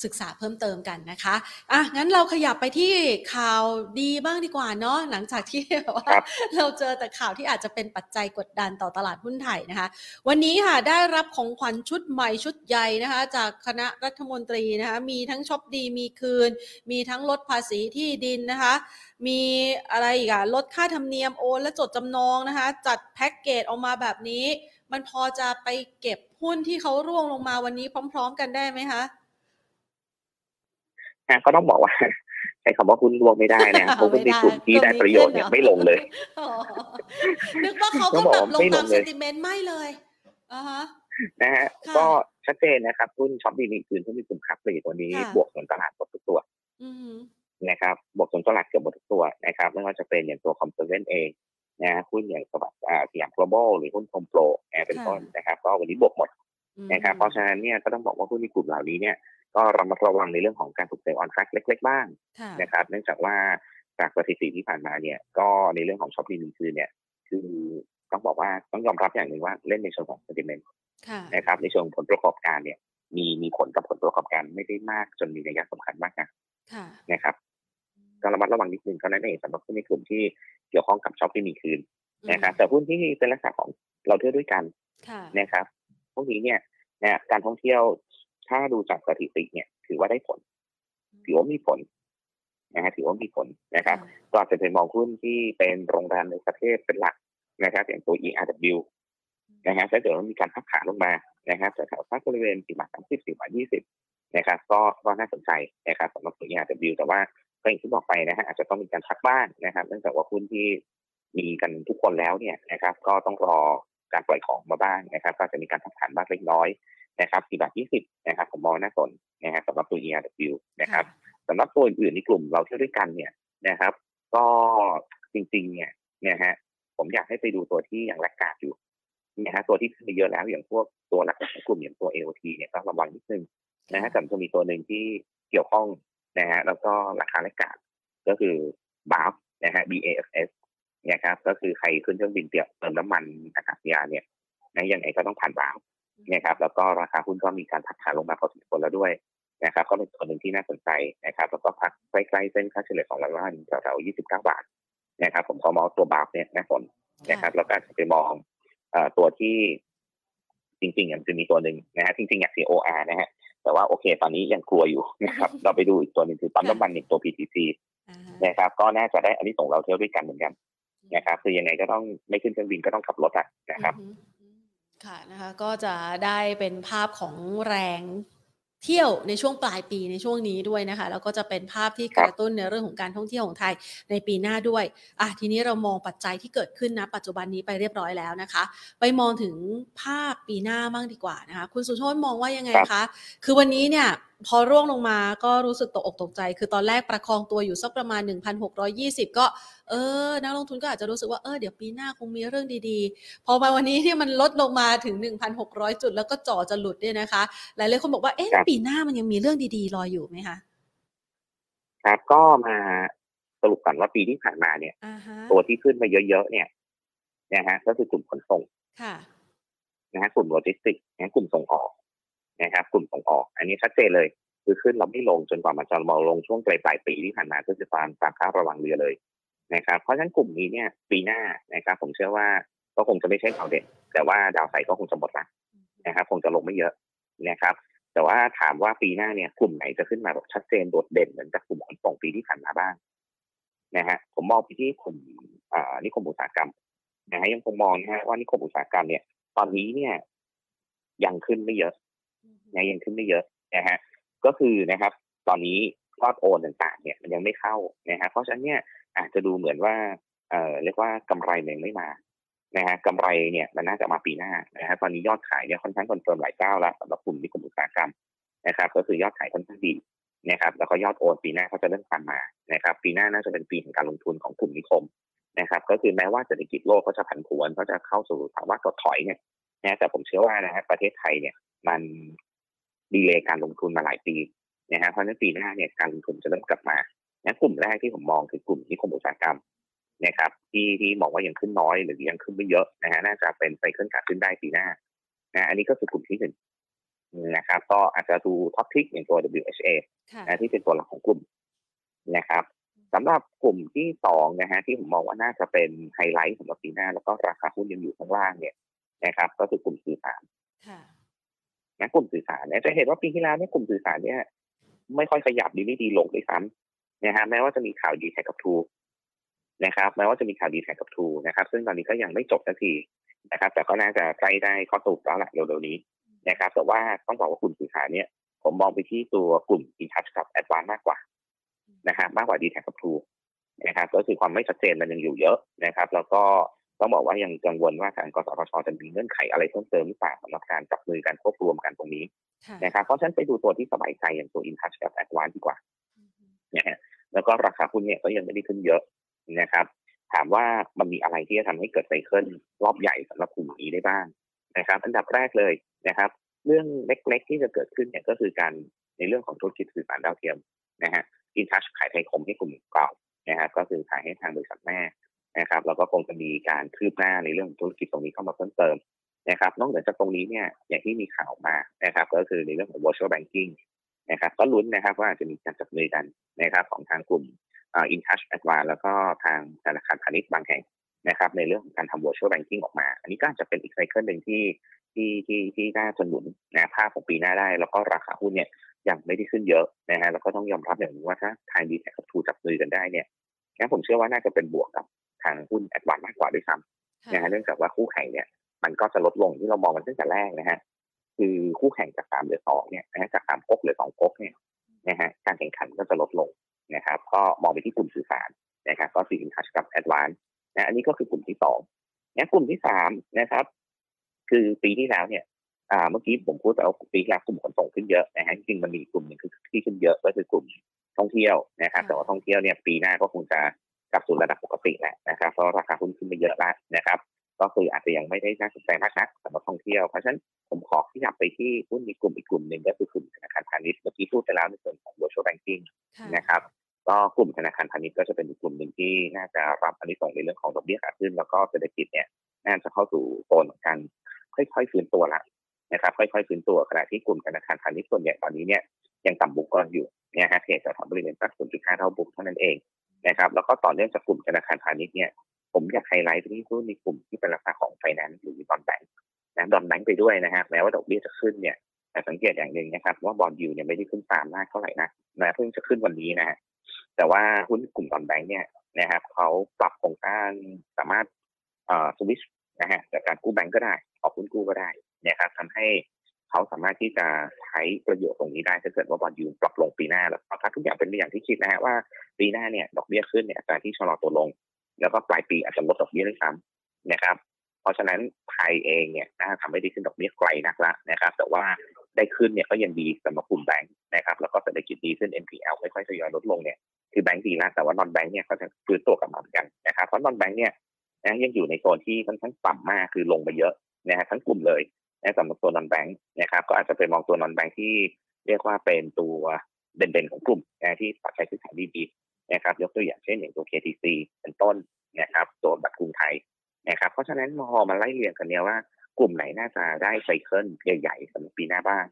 ศึกษาเพิ่มเติมกันนะคะอะงั้นเราขยับไปที่ข่าวดีบ้างดีกว่าเนาะหลังจากที่ว่าเราเจอแต่ข่าวที่อาจจะเป็นปัจจัยกดดันต่อตลาดหุ้นไทยนะคะ วันนี้ค่ะได้รับของขวัญชุดใหม่ชุดใหญ่นะคะ จากคณะรัฐมนตรีนะคะมีทั้งช็อปดีมีคืน มีทั้งลดภาษีที่ดินนะคะ มีอะไรอีกอะลดค่าธรรมเนียมโอนและจดจำนองนะคะ จัดแพ็กเกจออกมาแบบนี้ มันพอจะไปเก็บหุ้นที่เขาร่วงลงมาวันนี้พร้อม ๆ กันได้ไหมคะก็ต้องบอกว่าใช้คำว่าหุ้นรวมไม่ได้นะเพราะหุ้นในกลุ่มที่ได้ประโยชน์เนี่ยไม่ลงเลยนึกว่าเขาก็แบบลงตาม sentiment ไม่เลยอ่าฮะนะฮะก็ชัดเจนนะครับหุ้นช้อปดีมีคืนที่มีกลุ่มคับเลยตัวนี้บวกสวนตลาดหมดทุกตัวนะครับบวกสวนตลาดเกือบหมดทุกตัวนะครับไม่ว่าจะเป็นอย่างตัว COM7เอง นะหุ้นอย่างสวัสดิ์สยาม global หรือหุ้นโฮมโปรเป็นต้นนะครับ ก็วันนี้บวกหมดนะครับเพราะฉะนั้นเนี่ยก็ต้องบอกว่าหุ้นในกลุ่มเหล่านี้เนี่ยก็ระมัดระวังในเรื่องของการถูก sell on fact เล็ก ๆ บ้างนะครับเนื่องจากว่าจากสถิติที่ผ่านมาเนี่ยก็ในเรื่องของช้อปดีมีคืนเนี่ยคือต้องบอกว่าต้องยอมรับอย่างหนึ่งว่าเล่นในเชิงของ sentiment นะครับในเชิงผลประกอบการเนี่ยมีมีผลกับผลประกอบการไม่ได้มากจนมีนัยสำคัญมากนะนะครับ ก็ระมัดระวังนิดนึงก็นั่นเองสำหรับหุ้นในกลุ่มที่ เกี่ยวข้องกับช็อปที่มีคืนนะครับแต่หุ้นที่เป็นลักษณะของเราเที่ยวด้วยกันนะครับพวกนี้เนี่ยนะการท่องเที่ยวถ้าดูจากสถิติเนี่ย ถือว่าได้ผล ถือว่ามีผลนะฮะถือว่ามีผลนะครับ ก็อาจจะเป็นมองหุ้นที่เป็นโรงแรมในประเทศเป็นหลักนะครับอย่างตัว ERW นะฮะถ้าเกิดว่ามีการพักขาลงมานะครับแถวๆบริเวณสี่บาทสามสิบสี่บาทยี่สิบนะครับ ก็ก็น่าสนใจนะครับสำหรับตัว ERW แต่ว่า ก็อย่างที่บอกไปนะฮะอาจจะต้องมีการพักบ้านนะครับ เนื่องจากว่าหุ้นที่มีกันทุกคนแล้วเนี่ยนะครับ ก็ต้องรอการปล่อยของมาบ้างนะครับ ก็จะมีการพักฐานบ้างเล็กน้อยนะครับสี่บาทยี่สิบนะครับผมมองน่าสนนะฮะสำหรับตัว ERW นะครับสำหรับตัวอื่นๆในกลุ่มเราเที่ยวด้วยกันเนี่ยนะครับ ก็จริงๆ เนี่ยนะฮะผมอยากให้ไปดูตัวที่ยังแลกกาดอยู่นะฮะตัวที่ขึ้นไปเยอะแล้วอย่างพวกตัวหลักของกลุ่มอย่างตัว AOT เนี่ยต้องระวังนิดนึงนะฮะแต่จะมีตัวหนึ่งที่เกี่ยวข้อง นะฮะแล้วก็ราคาแลกกาดก็คือบาฟนะฮะ BAFS นะครับก็คือใครขึ้นเครื่องบินเติมน้ำมันอากาศยานเนี่ยนะยังไงก็ต้องผ่านบาฟนะครับแล้วก็ราคาหุ้นก็มีการพักฐานลงมาพอสมควรแล้วด้วยนะครับ ก็เป็นตัวหนึ่งที่น่าสนใจนะครับ แล้วก็พักใกล้ๆเส้นค่าเฉลี่ยของร้อยวันแถวๆ29 บาทนะครับผมขอมองตัวบาฟเนี่ยน่าสนนะครับแล้วก็จะไปมองตัวที่จริงๆอย่างจะมีตัวหนึ่งนะฮะจริงๆอยาก COR นะฮะ แต่ว่าโอเค ตอนนี้ยังกลัวอยู่นะครับ เราไปดูอีกตัวหนึ่งคือปั๊มน้ำมันอีกตัว PTC นะครับ ก็น่าจะได้อันนี้ส่งเราเที่ยวด้วยกันเหมือนกันนะครับ คือยังไงก็ต้องไม่ขึ้นเครื่องบินก็ต้องขับรถอะนะครับค่ะนะคะก็จะได้เป็นภาพของแรง เที่ยวในช่วงปลายปีในช่วงนี้ด้วยนะคะแล้วก็จะเป็นภาพที่กระตุ้นในเรื่องของการท่องเที่ยวของไทยในปีหน้าด้วยอะทีนี้เรามองปัจจัยที่เกิดขึ้นนะปัจจุบันนี้ไปเรียบร้อยแล้วนะคะ ไปมองถึงภาพปีหน้าบ้างดีกว่านะคะ คุณสุชนมองว่ายังไงคะ คือวันนี้เนี่ย พอร่วงลงมาก็รู้สึกตกอกตกใจ คือตอนแรกประคองตัวอยู่สักประมาณ 1,620 ก็เออ นักลงทุนก็อาจจะรู้สึกว่าเออเดี๋ยวปีหน้าคงมีเรื่องดีๆ พอมาวันนี้ที่มันลดลงมาถึง 1,600 จุด แล้วก็จ่อจะหลุดเนี่ยนะคะ หลายๆคนบอกว่าเอ๊ะปีหน้ามันยังมีเรื่องดีๆ รออยู่ไหมคะครับก็มาสรุปกันว่าปีที่ผ่านมาเนี่ยตัวที่ขึ้นมาเยอะๆเนี่ยนะฮะก็คือกลุ่มขนส่งค่ะนะฮะกลุ่มโลจิสติกส์นะกลุ่มส่งออก นะครับกลุ่มส่งออก อันนี้ชัดเจนเลย คือขึ้นเราไม่ลงจนกว่ามันจะมาลงช่วงปลายปลายปีที่ผ่านมาก็คือตามตามค่าระวังเรือเลยนะครับเพราะฉะนั้นกลุ่มนี้เนี่ยปีหน้านะครับผมเชื่อว่าก็คงจะไม่ใช่ดาวเด่นแต่ว่า downside ก็คงจะหมดละนะครับคงจะลงไม่เยอะนะครับแต่ว่าถามว่าปีหน้าเนี่ยกลุ่มไหนจะขึ้นมาแบบชัดเจนโดดเด่นเหมือนจากกลุ่มขนส่งปีที่ผ่านมาบ้างนะฮะผมมองไปที่กลุ่มอ่านิคมอุตสาหกรรมนะฮะยังคงมองนะฮะว่านิคมอุตสาหกรรมเนี่ย ตอนนี้เนี่ย ยังขึ้นไม่เยอะ นะยังขึ้นไม่เยอะนะฮะก็คือนะครับตอนนี้ยอดโอนต่างๆเนี่ยมันยังไม่เข้านะฮะเพราะฉะนั้นเนี่ยอาจจะดูเหมือนว่าเอ่อเรียกว่ากำไรมันไม่มานะฮะกำไรเนี่ยมันน่าจะมาปีหน้านะฮะตอนนี้ยอดขายเนี่ยค่อนข้าง confirm หลายเจ้าแล้วสำหรับกลุ่มนิคมอุตสาหกรรมนะครับ ก็คือยอดขายค่อนข้างดีนะครับแล้วก็ยอดโอนปีหน้าก็จะเริ่มตามมานะครับปีหน้าน่าจะเป็นปีของการลงทุนของกลุ่มนิคมนะครับก็คือแม้ว่าเศรษฐกิจโลกก็จะผันผวนก็จะเข้าสู่ภาวะถดถอยเนี่ยนะแต่ผมเชื่อว่านะฮะประเทศไทยเนี่ยมัน delay การลงทุนมาหลายปีนะฮะเพราะฉะนั้นปีหน้าเนี่ยการลงทุนจะเริ่มกลับมานะกลุ่มแรกที่ผมมองคือกลุ่มนิคมอุตสาหกรรมนะครับที่ที่มองว่ายังขึ้นน้อยหรือยังขึ้นไม่เยอะนะฮะน่าจะเป็น cycle ขาขึ้นได้ปีหน้านะอันนี้ก็คือกลุ่มที่หนึ่งนะครับก็อาจจะดู top pick อย่างตัว WHA นะที่เป็นตัวหลักของกลุ่มนะครับสำหรับกลุ่มที่สองนะฮะที่ผมมองว่าน่าจะเป็นไฮไลท์สำหรับปีหน้า แล้วก็ราคาหุ้นยังอยู่ข้างล่างเนี่ยนะครับ ก็คือกลุ่มสื่อสาร นะกลุ่มสื่อสารเนี่ยจะเห็นว่าปีที่แล้วเนี่ยกลุ่มสื่อสารเนี่ย ไม่ค่อยขยับดีไม่ดีลงด้วยซ้ำนะฮะแม้ว่าจะมีข่าวดีแท็กกับทูนะครับแม้ว่าจะมีข่าวดีแท็กกับทูนะครับ ซึ่งตอนนี้ก็ยังไม่จบสักทีนะครับ แต่ก็น่าจะใกล้ได้ข้อสรุปแล้วแหละเร็วๆนี้นะครับ แต่ว่าต้องบอกว่ากลุ่มสื่อสารเนี่ย ผมมองไปที่ตัวกลุ่ม InTouch กับ Advance มากกว่านะครับมากกว่า d t แทกับทูนะครับก็คือความไม่ชัดเจนมันยังอยู่เยอะนะครับ แล้วก็ ต้องบอกว่ายังกังวลว่าทางกสทชจะมีเงื่อนไขอะไรเพิ่มเติมหรือเปล่าสำหรับการจับมือกันควบรวมกันตรงนี้นะครับเพราะฉะนั้นไปดูตัวที่สบายใจอย่างตัว InTouch กับ Advance ดีกว่านะฮะแล้วก็ราคาหุ้นเนี่ยก็ยังไม่ได้ขึ้นเยอะนะครับ ถามว่ามันมีอะไรที่จะทำให้เกิดไซเคิลรอบใหญ่สำหรับกลุ่มนี้ได้บ้างนะครับ อันดับแรกเลยนะครับ เรื่องเล็กๆที่จะเกิดขึ้นเนี่ยก็คือการในเรื่องของธุรกิจสื่อสารดาวเทียมนะฮะอินทัชขายไทยคมให้กลุ่มเก่านะครับก็คือขายให้ทางบริษัทแม่ นะครับแล้วก็คงจะมีการคืบหน้าในเรื่องธุรกิจตรงนี้เข้ามาเพิ่มเติมนะครับนอกเหนือจากตรงนี้เนี่ยอย่างที่มีข่าวมานะครับ ก็คือในเรื่องของ virtual banking นะครับก็ลุ้นนะครับว่าจะมีการจับมือกันนะครับของทางกลุ่มอินทัชแอดวานแล้วก็ทางธนาคารพาณิชย์บางแห่งนะครับ ในเรื่องของการทำ virtual banking ออกมา อันนี้ก็จะเป็นอีกไซเคิลหนึ่งที่ที่ที่ที่น่าสนุนนะภาพของปีหน้าได้ แล้วก็ราคาหุ้นเนี่ยยังไม่ได้ขึ้นเยอะนะฮะแล้วก็ต้องยอมรับอย่างนึงว่าถ้าทางดีแท็กับทูจับมือกันได้เนี่ยงั้นผมเชื่อว่าน่าจะเป็นบวกกับ ทางหุ้นแอดวานมากกว่าด้วยซ้ำนะฮะเนื่องจากว่าคู่แข่งเนี่ย มันก็จะลดลงที่เรามองกันตั้งแต่แรกนะฮะคือคู่แข่งจากสามเหลือสองเนี่ยนะฮะจากสามก๊กเหลือสองก๊กเนี่ยนะฮะการแข่งขันก็จะลดลงนะครับ ก็มองไปที่กลุ่มสื่อสารนะครับก็ซีอินทัชกับแอดวานนะอันนี้ก็คือกลุ่มที่สองนะกลุ่มที่สามนะครับ คือปีที่แล้วเนี่ยอ่าเมื่อกี้ผมพูดแต่ว่าปีแรกกลุ่มขนส่งขึ้นเยอะนะฮะจริงมันมีกลุ่มหนึ่งคือที่ขึ้นเยอะก็คือกลุ่มท่องเที่ยวนะครับแต่ว่าท่องเที่ยวเนี่ยปีหน้าก็คงจะ กลับสู่ระดับปกติแหละนะครับเพราะราคาหุ้นขึ้นไปเยอะแล้วนะครับ ก็คืออาจจะยังไม่ได้น่าสนใจมากนักสำหรับท่องเที่ยวเพราะฉะนั้นผมขอที่ยากไปที่หุ้นในกลุ่มอีกกลุ่มหนึ่งก็คือกลุ่มธนาคารพาณิชย์เมื่อกี้พูดไปแล้วในส่วนของ virtual banking นะครับก็กลุ่มธนาคารพาณิชย์ก็จะเป็นอีกกลุ่มหนึ่งที่น่าจะรับอันนี้ส่งในเรื่องของดอกเบี้ยขาขึ้น แล้วก็เศรษฐกิจเนี่ยน่าจะเข้าสู่โซนของการค่อยๆฟื้นตัวละนะครับค่อยๆฟื้นตัวขณะที่กลุ่มธนาคารพาณิชย์ส่วนใหญ่ตอนนี้เนี่ยยังต่ำ book ก่อนอยู่เนี่ยฮะ trade จะทำบริเวณสัก0.5เท่า book เท่านั้นเอง นะครับ แล้วก็ต่อเนื่องจากกลุ่มธนาคารพาณิชย์เนี่ยผมอยากไฮไลท์ที่หุ้นในกลุ่มที่เป็นลักษณะของไฟแนนซ์หรือ non-bank นะ non-bank ไปด้วยนะฮะแม้ว่าดอกเบี้ยจะขึ้นเนี่ยแต่สังเกตอย่างหนึ่งนะครับ ว่า bond yield เนี่ยไม่ได้ขึ้นตามมากเท่าไหร่นะนะเพิ่งจะขึ้นวันนี้นะฮะแต่ว่าหุ้นกลุ่ม non-bank เนี่ยนะครับเขาปรับโครงสร้างสามารถเอ่อสวิชนะฮะจากการกู้แบงก์ก็ได้ออกหุ้นกู้ก็ได้นะครับทำให้ เขาสามารถที่จะใช้ประโยชน์ตรงนี้ได้ถ้าเกิดว่าบอลยูปรับลงปีหน้าแล้วถ้าทุกอย่างเป็นไปอย่างที่คิดนะฮะว่าปีหน้าเนี่ยดอกเบี้ยขึ้นเนี่ยอัตราที่ชะลอตัวลง แล้วก็ปลายปีอาจจะลดดอกเบี้ยด้วยซ้ำนะครับ เพราะฉะนั้นไทยเองเนี่ยน่าทำให้ดีขึ้นดอกเบี้ยไกลนักละนะครับ แต่ว่าได้ขึ้นเนี่ยก็ยังดีสำหรับกลุ่มแบงค์นะครับ แล้วก็เศรษฐกิจดีขึ้น NPL ค่อยๆทยอยลดลงเนี่ยคือแบงค์ดีแล้วแต่ว่านอนแบงค์เนี่ยก็จะฟื้นตัวกลับมาเหมือนกันนะครับเพราะนอนแบงค์เนี่ยนะยังอยู่ในโซนที่ค่อนข้างต่ำมากคือลงไปเยอะนะฮะทั้งกลุ่มเลย สำหรับตัวนอนแบงค์นะครับก็อาจจะไปมองตัวนอนแบงค์ที่เรียกว่าเป็นตัวเด่นๆของกลุ่มนะที่ปัจจัยพื้นฐานดีๆนะครับยกตัวอย่างเช่นอย่างตัว KTC เป็นต้นนะครับตัวบัตรกรุงไทยนะครับเพราะฉะนั้นพอมาไล่เรียงกันเนี่ยว่ากลุ่มไหนน่าจะได้ไซเคิลใหญ่ๆสำหรับปีหน้าบ้าง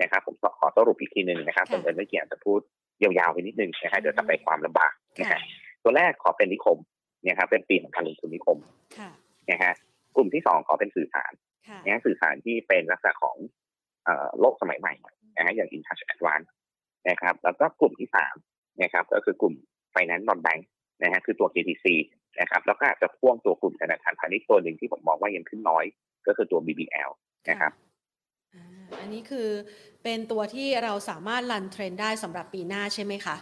นะครับผมขอสรุปอีกทีหนึ่งนะครับผมเอิญไม่เกี่ยวจะพูดยาวๆไปนิดนึงนะครับเดี๋ยวจะไปความลำบากนะฮะตัวแรกขอเป็นนิคมนะครับเป็นปีของการลงทุนนิคมนะฮะกลุ่มที่สองขอเป็นสื่อสาร นะสื่อสารที่เป็นลักษณะของโลกสมัยใหม่นะฮะอย่าง In Touch Advance นะครับแล้วก็กลุ่มที่สามนะครับก็คือกลุ่ม Finance Non Bank นะฮะคือตัว KTC นะครับแล้วก็อาจจะพ่วงตัวกลุ่มธนาคารพาณิชย์ตัวหนึ่งที่ผมมองว่ายังขึ้นน้อย ก็คือตัว BBL นะครับอันนี้คือเป็นตัวที่เราสามารถรันเทรนได้สำหรับปีหน้าใช่ไหมคะ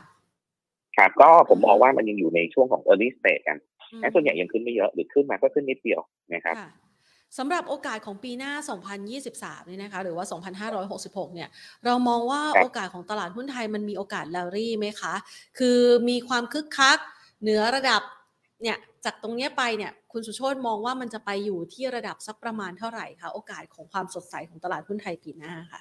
ครับก็ผมมองว่ามันยังอยู่ในช่วงของ early stage กันและส่วนใหญ่ยังขึ้นไม่เยอะหรือขึ้นมาก็ขึ้นนิดเดียวนะครับ สำหรับโอกาสของปีหน้า 2023 นี่นะคะ หรือว่า 2566 เนี่ย เรามองว่าโอกาสของตลาดหุ้นไทยมันมีโอกาสแลรี่ไหมคะ คือมีความคึกคัก เหนือระดับ เนี่ย จากตรงนี้ไปเนี่ย คุณสุโชตมองว่ามันจะไปอยู่ที่ระดับสักประมาณเท่าไหร่คะ โอกาสของความสดใสของตลาดหุ้นไทยปีหน้าค่ะ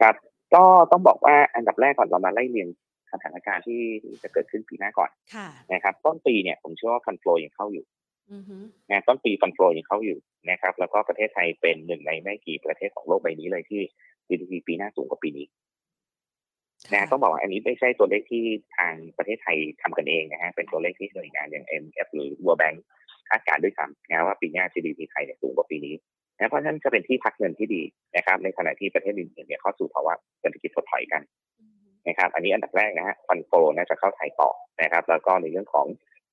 ครับ ก็ต้องบอกว่าอันดับแรกก่อนเรามาไล่เรียงสถานการณ์ที่จะเกิดขึ้นปีหน้าก่อนนะครับ ต้นปีเนี่ยผมเชื่อว่าฟันโฟยังเข้าอยู่ นะต้นปีฟันโฟยังเข้าอยู่นะครับ แล้วก็ประเทศไทยเป็นหนึ่งในไม่กี่ประเทศของโลกใบนี้เลยที่ GDP ปีหน้าสูงกว่าปีนี้นะต้องบอกว่าอันนี้ไม่ใช่ตัวเลขที่ทางประเทศไทยทำกันเองนะฮะเป็นตัวเลขที่หน่วยงานอย่าง MF หรือ World Bank คาดการณ์ด้วยซ้ำนะว่าปีหน้า GDP ไทยเนี่ยสูงกว่าปีนี้นะเพราะฉะนั้นจะเป็นที่พักเงินที่ดีนะครับ ในขณะที่ประเทศอื่นๆเนี่ยเข้าสู่ภาวะเศรษฐกิจถดถอยกันนะครับ อันนี้อันดับแรกนะฮะ fund flow น่าจะเข้าไทยต่อนะครับ แล้วก็ในเรื่องของ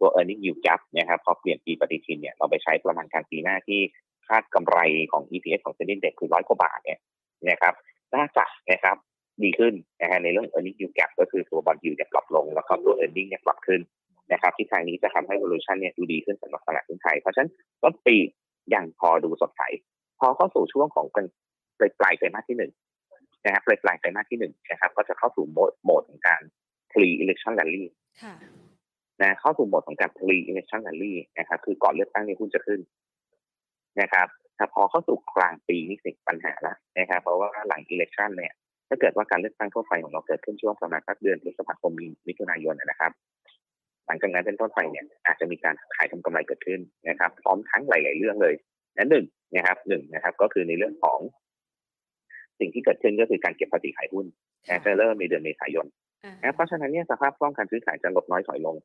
ตัว e a r n i n g yield gap นะครับพอเปลี่ยนปีปฏิทินเนี่ยเราไปใช้ประมาณการปีหน้าที่คาดกำไรของ EPS ของ SET Index คือร้อยกว่าบาทเนี่ยนะครับน่าจะนะครับดีขึ้นนะฮะในเรื่อง e a r n i n g yield gap ก็คือตัว bond yield เนี่ยปรับลง แล้วก็ตัว e a r n i n g เนี่ยปรับขึ้นนะครับที่ทางนี้จะทำให้ valuation เนี่ยดูดีขึ้นสำหรับตลาดหุ้นไทย เพราะฉะนั้นต้นปียังพอดูสดใสพอเข้าสู่ช่วงของปลายปลายไตรมาสที่หนึ่งนะครับปลายปลายไตรมาสที่หนึ่งนะครับ ก็จะเข้าสู่โหมดโหมดของการ pre election rally นะเข้าสู่โหมดของการ pre election rally นะครับ คือก่อนเลือกตั้งนี่หุ้นจะขึ้นนะครับแต่พอเข้าสู่กลางปีนี่สิปัญหาแล้วนะครับ เพราะว่าหลัง election เนี่ยถ้าเกิดว่าการเลือกตั้งทั่วไปของเราเกิดขึ้นช่วงประมาณสักเดือนพฤษภาคมมิถุนายนนะครับ หลังจากนั้นเป็นต้นไปเนี่ย อาจจะมีการขายทำกำไรเกิดขึ้นนะครับ พร้อมทั้งหลาย ๆ เรื่องเลยนั้นหนึ่งนะครับหนึ่งนะครับ ก็คือในเรื่องของ สิ่งที่เกิดขึ้นก็คือการเก็บภาษีขายหุ้นจะเริ่มในเดือนเมษายนเพราะฉะนั้นเนี่ยสภาพคล่องการซื้อขายจะลดน้อยถอยลง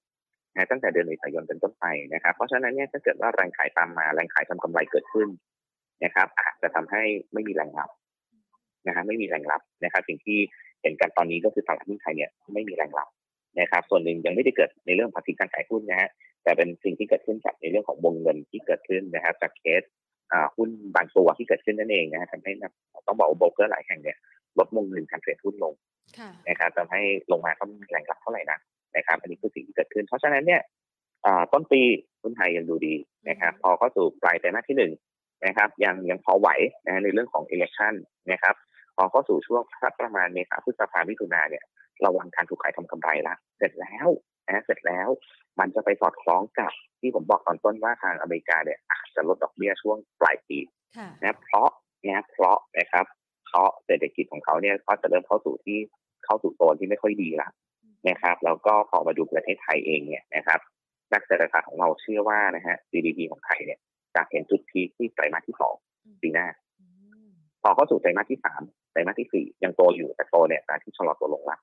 นะตั้งแต่เดือนเมษายนเป็นต้นไปนะครับ เพราะฉะนั้นเนี่ยถ้าเกิดว่าแรงขายตามมาแรงขายทำกำไรเกิดขึ้นนะครับอาจจะทำให้ไม่มีแรงรับนะฮะไม่มีแรงรับนะครับ สิ่งที่เห็นกันตอนนี้ก็คือตลาดหุ้นไทยเนี่ยไม่มีแรงรับนะครับ ส่วนหนึ่งยังไม่ได้เกิดในเรื่องภาษีการขายหุ้นนะฮะแต่เป็นสิ่งที่เกิดขึ้นจากในเรื่องของวงเงินที่เกิดขึ้นนะครับ จากเคสหุ้นบางตัวที่เกิดขึ้นนั่นเองนะฮะทำให้ต้องบอกว่าโบรกเกอร์หลายแห่งเนี่ยลดวงเงินการเทรดหุ้นลงนะครับทำให้ลงมาก็มีแรงรับเท่าไหร่นะ นะครับอันนี้คือสิ่งที่เกิดขึ้น เพราะฉะนั้นเนี่ยต้นปีหุ้นไทยยังดูดีนะครับ พอเข้าสู่ปลายไตรมาสที่หนึ่งนะครับ ยังยังพอไหวนะในเรื่องของ election นะครับ พอเข้าสู่ช่วงสักประมาณเมษาพฤษภามิถุนาเนี่ยระวังการถูกขายทำกำไรละเสร็จแล้วนะเสร็จแล้วมันจะไปสอดคล้องกับที่ผมบอกตอนต้นว่าทางอเมริกาเนี่ยอาจจะลดดอกเบี้ยช่วงปลายปีนะเพราะนะเพราะนะครับเพราะเศรษฐกิจของเขาเนี่ยก็จะเริ่มเข้าสู่ที่เข้าสู่โซนที่ไม่ค่อยดีละ นะครับแล้วก็พอมาดูประเทศไทยเองเนี่ยนะครับนักเศรษฐศาสตร์ของเราเชื่อว่านะฮะ GDP ของไทยเนี่ยจะเห็นจุดพีคที่ไตรมาสที่สองปีหน้า พอเข้าสู่ไตรมาสที่สามไตรมาสที่สี่ยังโตอยู่แต่โตเนี่ยการที่ชะลอตัวลงละ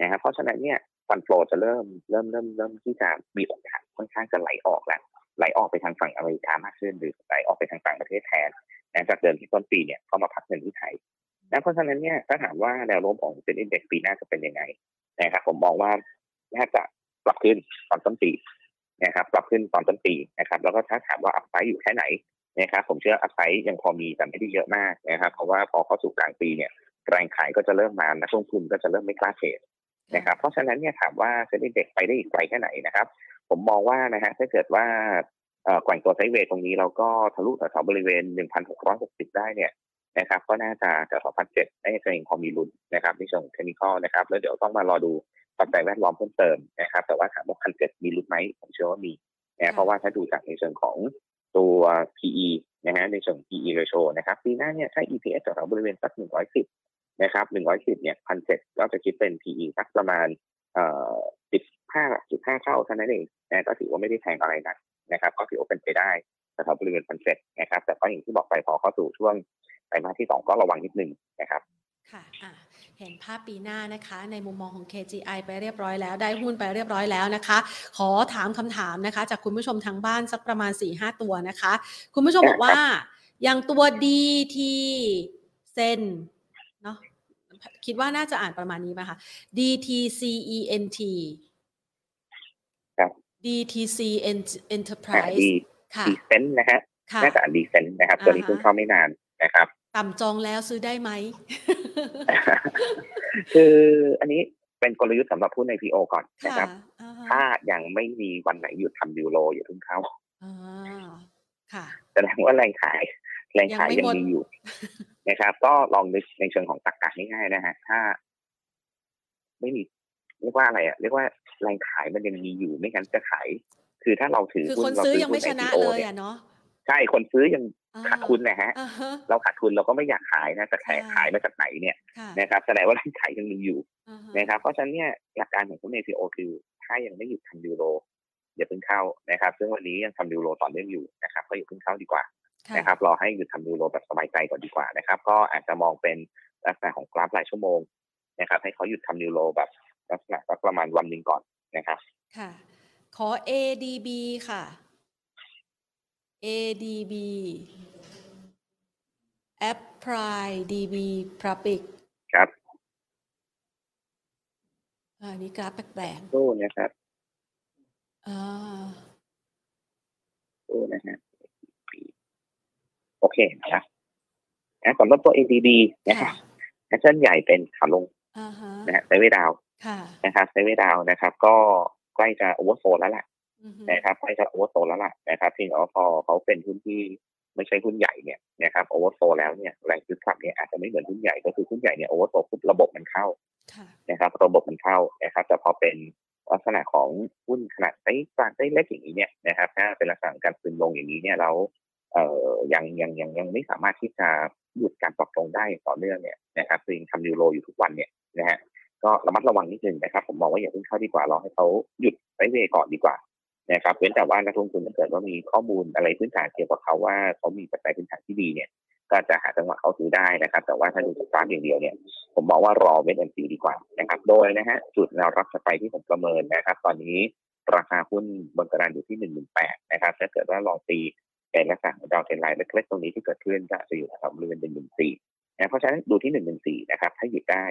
นะครับเพราะฉะนั้นเนี่ยฟันโฟจะเริ่มเริ่มเริ่มเริ่มที่จะมีโอกาสค่อนข้างจะไหลออกแล้วไหลออกไปทางฝั่งอเมริกามากขึ้นหรือไหลออกไปทางต่างประเทศแทนนะจากเดิมที่ต้นปีเนี่ยเขามาพักเงินที่ไทยนะเพราะฉะนั้นเนี่ยถ้าถามว่าแนวโน้มของเซ็นอินเด็กซ์ปีหน้าจะเป็นยังไง นะครับผมมองว่าน่าจะปรับขึ้นตอนต้นปีนะครับปรับขึ้นตอนต้นปีนะครับ แล้วก็ถ้าถามว่าอัพไซด์อยู่แค่ไหนนะครับผมเชื่ออัพไซด์ยังพอมีแต่ไม่ได้เยอะมากนะครับเพราะว่าพอเข้าสู่กลางปีเนี่ยแรงขายก็จะเริ่มมานักลงทุนก็จะเริ่มไม่กล้าเทรดนะครับเพราะฉะนั้นเนี่ยถามว่าเซ็นดิเด็กไปได้อีกไกลแค่ไหนนะครับ ผมมองว่านะฮะถ้าเกิดว่าแกว่งตัวไซเวทตรงนี้เราก็ทะลุแถวบริเวณ 1,660 ได้เนี่ย นะครับก็น่าจะจะ2,007ได้จะเองพอมีลุ้นนะครับในเชิงเทคนิคนะครับ แล้วเดี๋ยวต้องมารอดูปัจจัยแวดล้อมเพิ่มเติมนะครับแต่ว่าถามว่าพันเจ็ดมีลุ้นไหมผมเชื่อว่ามีนะเพราะว่าถ้าดูจากในเชิงของตัว PE นะฮะในเชิง PE ratio นะครับปีหน้าเนี่ยถ้า EPS จะแถวบริเวณสัก110นะครับ110เนี่ยพันเจ็ดก็จะคิดเป็น PE สักประมาณเอ่อ15.5เท่าเท่านั้นเองนะก็ถือว่าไม่ได้แพงอะไรนักนะครับ ก็ถือว่าเป็นไปได้แถวบริเวณพันเจ็ดนะครับ แต่ก็อย่างที่บอกไปพอเข้าสู่ช่วง ไตรมาสที่สองก็ระวังนิดนึงนะครับค่ะเห็นภาพปีหน้านะคะ ในมุมมองของ KGI ไปเรียบร้อยแล้ว ได้หุ้นไปเรียบร้อยแล้วนะคะ ขอถามคำถามนะคะ จากคุณผู้ชมทางบ้านสักประมาณ 4-5 ตัวนะคะ คุณผู้ชมบอกว่าอย่างตัว DT เซนเนาะคิดว่าน่าจะอ่านประมาณนี้ป่ะคะ DTCENT DTC Enterprise ค่ะดีเซนนะฮะน่าจะอ่านดีเซนนะครับ ตัวนี้เพิ่งเข้าไม่นานนะครับ ต่ำจองแล้วซื้อได้ไหม คืออันนี้เป็นกลยุทธ์สำหรับผู้ในพีโอก่อนนะครับ ถ้ายังไม่มีวันไหนหยุดทำยูโรอย่าเพิ่งเข้าแสดงว่าแรงขาย แรงขายยังมีอยู่นะครับ ก็ลองนึกในเชิงของตักกะง่ายๆนะฮะ ถ้า ไม่มีเรียกว่าอะไรอะเรียกว่าแรงขายมันยังมีอยู่ไม่งั้นจะขาย คือถ้าเราถือคือคนซื้อยังไม่ชนะเลยอะเนาะใช่คนซื้อยัง ขาดทุนนะฮะ เราขาดทุนเราก็ไม่อยากขายนะแต่ขายขายมาจากไหนเนี่ยนะครับแสดงว่าร้านขายยังมีอยู่นะครับ เพราะฉะนั้นเนี่ยหลักการของพวกเอพีโอคือถ้ายังไม่หยุดทำยูโรอย่าเพิ่งเข้านะครับ ซึ่งวันนี้ยังทำยูโรต่อเนื่องอยู่นะครับก็อย่าเพิ่งเข้าดีกว่านะครับรอให้หยุดทำยูโรแบบสบายใจก่อนดีกว่านะครับ ก็อาจจะมองเป็นลักษณะของกราฟรายชั่วโมงนะครับ ให้เขาหยุดทำยูโรแบบลักษณะประมาณวันหนึ่งก่อนนะครับ ค่ะ ขอ ADB ค่ะ ADB Apply DB Public ครับอันนี้กราฟแปลกๆตู้นะครับอ่าตู้นะฮะโอเคนะครับสำหรับตัว ADB นะครับแอคชั่นใหญ่เป็นขาลงนะฮะ sideway down นะครับ sideway down นะครับ ก็ใกล้จะโอเวอร์โฟแล้วแหละ นะครับใกล้จะโอเวอร์โฟแล้วล่ะนะครับเพียงแต่ว่าพอเขาเป็นหุ้นที่ไม่ใช่หุ้นใหญ่เนี่ยนะครับโอเวอร์โฟแล้วเนี่ยแรงซื้อกลับเนี่ยอาจจะไม่เหมือนหุ้นใหญ่ก็คือหุ้นใหญ่เนี่ยโอเวอร์โฟปุ๊บระบบมันเข้านะครับระบบมันเข้านะครับแต่พอเป็นลักษณะของหุ้นขนาดไซส์กลางไซส์เล็กอย่างนี้เนี่ยนะครับถ้าเป็นลักษณะการซึมลงอย่างนี้เนี่ยเราเอ่อยังยังยังยังไม่สามารถที่จะหยุดการปรับตรงได้ต่อเนื่องเนี่ยนะครับซึ่งทำยูโรอยู่ทุกวันเนี่ยนะฮะก็ระมัดระวังนิดนึงนะครับ ผมมองว่าอย่าเพิ่งเข้าดีกว่า รอให้เขาหยุดไซเวก่อนดีกว่า นะครับเว้นแต่ว่านักลงทุนถ้าเกิดว่ามีข้อมูลอะไรพื้นฐานเกี่ยวกับเขาว่าเขามีปัจจัยพื้นฐานที่ดีเนี่ย ก็จะหาจังหวะเขาซื้อได้นะครับ แต่ว่าถ้าดูจากกราฟอย่างเดียวเนี่ย ผมมองว่ารอเว้นแอนซีดีกว่านะครับ โดยนะฮะจุดแนวรับสไปที่ผมประเมินนะครับ ตอนนี้ราคาหุ้นบนกระดานอยู่ที่หนึ่งหนึ่งแปดนะครับถ้าเกิดว่าลองตีเป็นลักษณะของดาวเทนไลน์เล็กๆตรงนี้ที่เกิดขึ้นก็จะอยู่แถวบริเวณหนึ่งหนึ่งสี่นะเพราะฉะนั้นดูที่หนึ่งหนึ่งสี่นะครับ ถ้าหยุดได้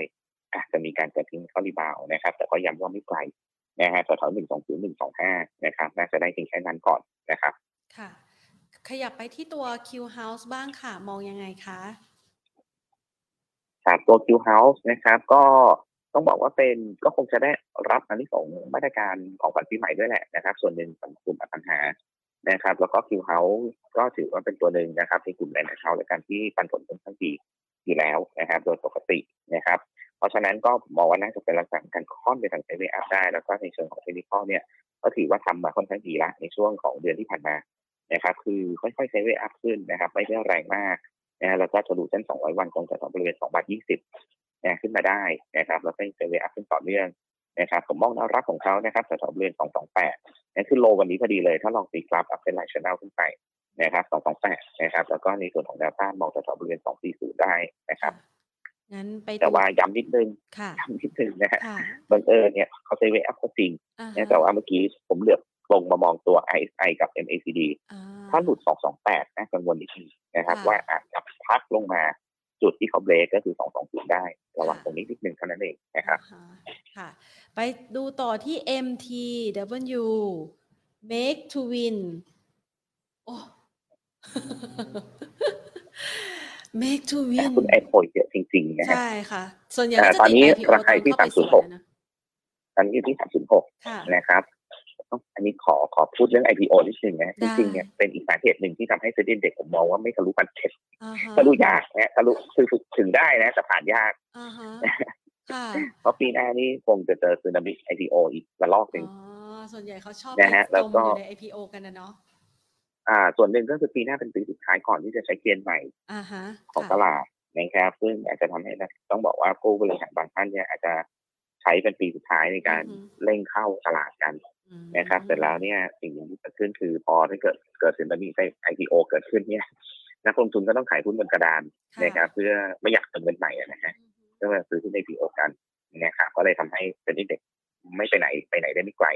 อาจจะมีการเกิดทิ้งเข้ารีบาวนะครับ แต่ก็ย้ำว่าไม่ไกล นะฮะแถวๆหนึ่งสองศูนย์หนึ่งสองห้านะครับน่าจะได้เพียงแค่นั้นก่อนนะครับค่ะ ขยับไปที่ตัว Q House บ้างค่ะ มองยังไงคะครับตัว Q House นะครับ ก็ต้องบอกว่าเป็นก็คงจะได้รับอานิสงส์ของมาตรการของขวัญปีใหม่ด้วยแหละนะครับ ส่วนหนึ่งของกลุ่มอสังหานะครับ แล้วก็ Q House ก็ถือว่าเป็นตัวหนึ่งนะครับในกลุ่ม Land House และการที่ปันผลค่อนข้างดีอยู่แล้วนะครับ โดยปกตินะครับ เพราะฉะนั้นก็มองว่าน่าจะเป็นลักษณะการค่อนไปทาง sideway up ได้ แล้วก็ในเชิงของเทคนิคเนี่ย ก็ถือว่าทำมาค่อนข้างดีละในช่วงของเดือนที่ผ่านมานะครับคือค่อยๆ sideway up ขึ้นนะครับ ไม่ได้แรงมากนะแล้วก็ทะลุเส้น 200 วันตรงจากบริเวณ2บาท20นะขึ้นมาได้นะครับ แล้วก็ sideway up ขึ้นต่อเนื่องนะครับผมมองแนวรับของเขานะครับแถวๆบริเวณ228นั่นคือ low วันนี้พอดีเลย ถ้าลองตีกราฟ uptrend line channel ขึ้นไปนะครับ228นะครับ แล้วก็ในส่วนของแนวต้านมองแถวๆบริเวณ240 ได้นะครับ งั้นไปแต่ว่าย้ำนิดนึงค่ะย้ำนิดนึงนะฮะค่ะบังเอิญเนี่ยเขา sideway up ก็จริงอ่านะฮะแต่ว่าเมื่อกี้ผมเหลือบลงมามองตัว RSI กับ MACD อ่าถ้าหลุด 228 นะกังวลนิดนึงนะครับค่ะว่าอาจจะพักลงมาจุดที่เขาเบรกก็คือ 220 ได้ ระวังค่ะตรงนี้นิดนึงเท่านั้นเองนะครับอ่าฮะค่ะ ไปดูต่อที่ MTW make to win โอ้ make to แต่ win คุณไอโพยเยอะจริงๆนะฮะใช่ค่ะ ส่วนใหญ่อ่าก็จะตอนนี้ติด IPO ราคาที่ตอนเข้าไป306สวนนะตอนนี้อยู่ที่306ค่ะนะครับอันนี้ขอขอพูดเรื่อง IPO นิดนึงนะได้จริงๆเนี่ยเป็นอีกสาเหตุหนึ่งที่ทำให้เซ็นเด็กผมมองว่าไม่ทะลุพันเจ็ดอ่าฮะทะลุยากนะทะลุคือถึงได้นะแต่ผ่านยากอ่าฮะค่ะเพราะปีหน้านี้คงจะเจอสึนามิ IPO อีกระลอกหนึ่งอ๋อส่วนใหญ่เขาชอบนะฮะไปแล้วจมก็อยู่ใน IPO กันนะเนาะ อ่า ส่วนหนึ่งก็คือปีหน้าเป็นปีสุดท้ายก่อนที่จะใช้เกณฑ์ใหม่อ่าฮะของค่ะตลาดนะครับซึ่งอาจจะทำให้นะต้องบอกว่าผู้บริหารบางท่านเนี่ยอาจจะใช้เป็นปีสุดท้ายในการอือฮึเร่งเข้าตลาดกันอืมนะครับเสร็จแล้วเนี่ยสิ่งหนึ่งที่เกิดขึ้นคือพอถ้าเกิดเกิดสินทรัพย์ไอพีโอเกิดขึ้นเนี่ยนักลงทุนก็ต้องขายหุ้นบนกระดานค่ะนะครับเพื่อไม่อยากเติมเงินใหม่อะนะฮะอือฮึก็มาซื้อหุ้นไอพีโอกันนะครับก็เลยทำให้เป็นที่เด็กไม่ไปไหนไปไหนได้ไม่ไกล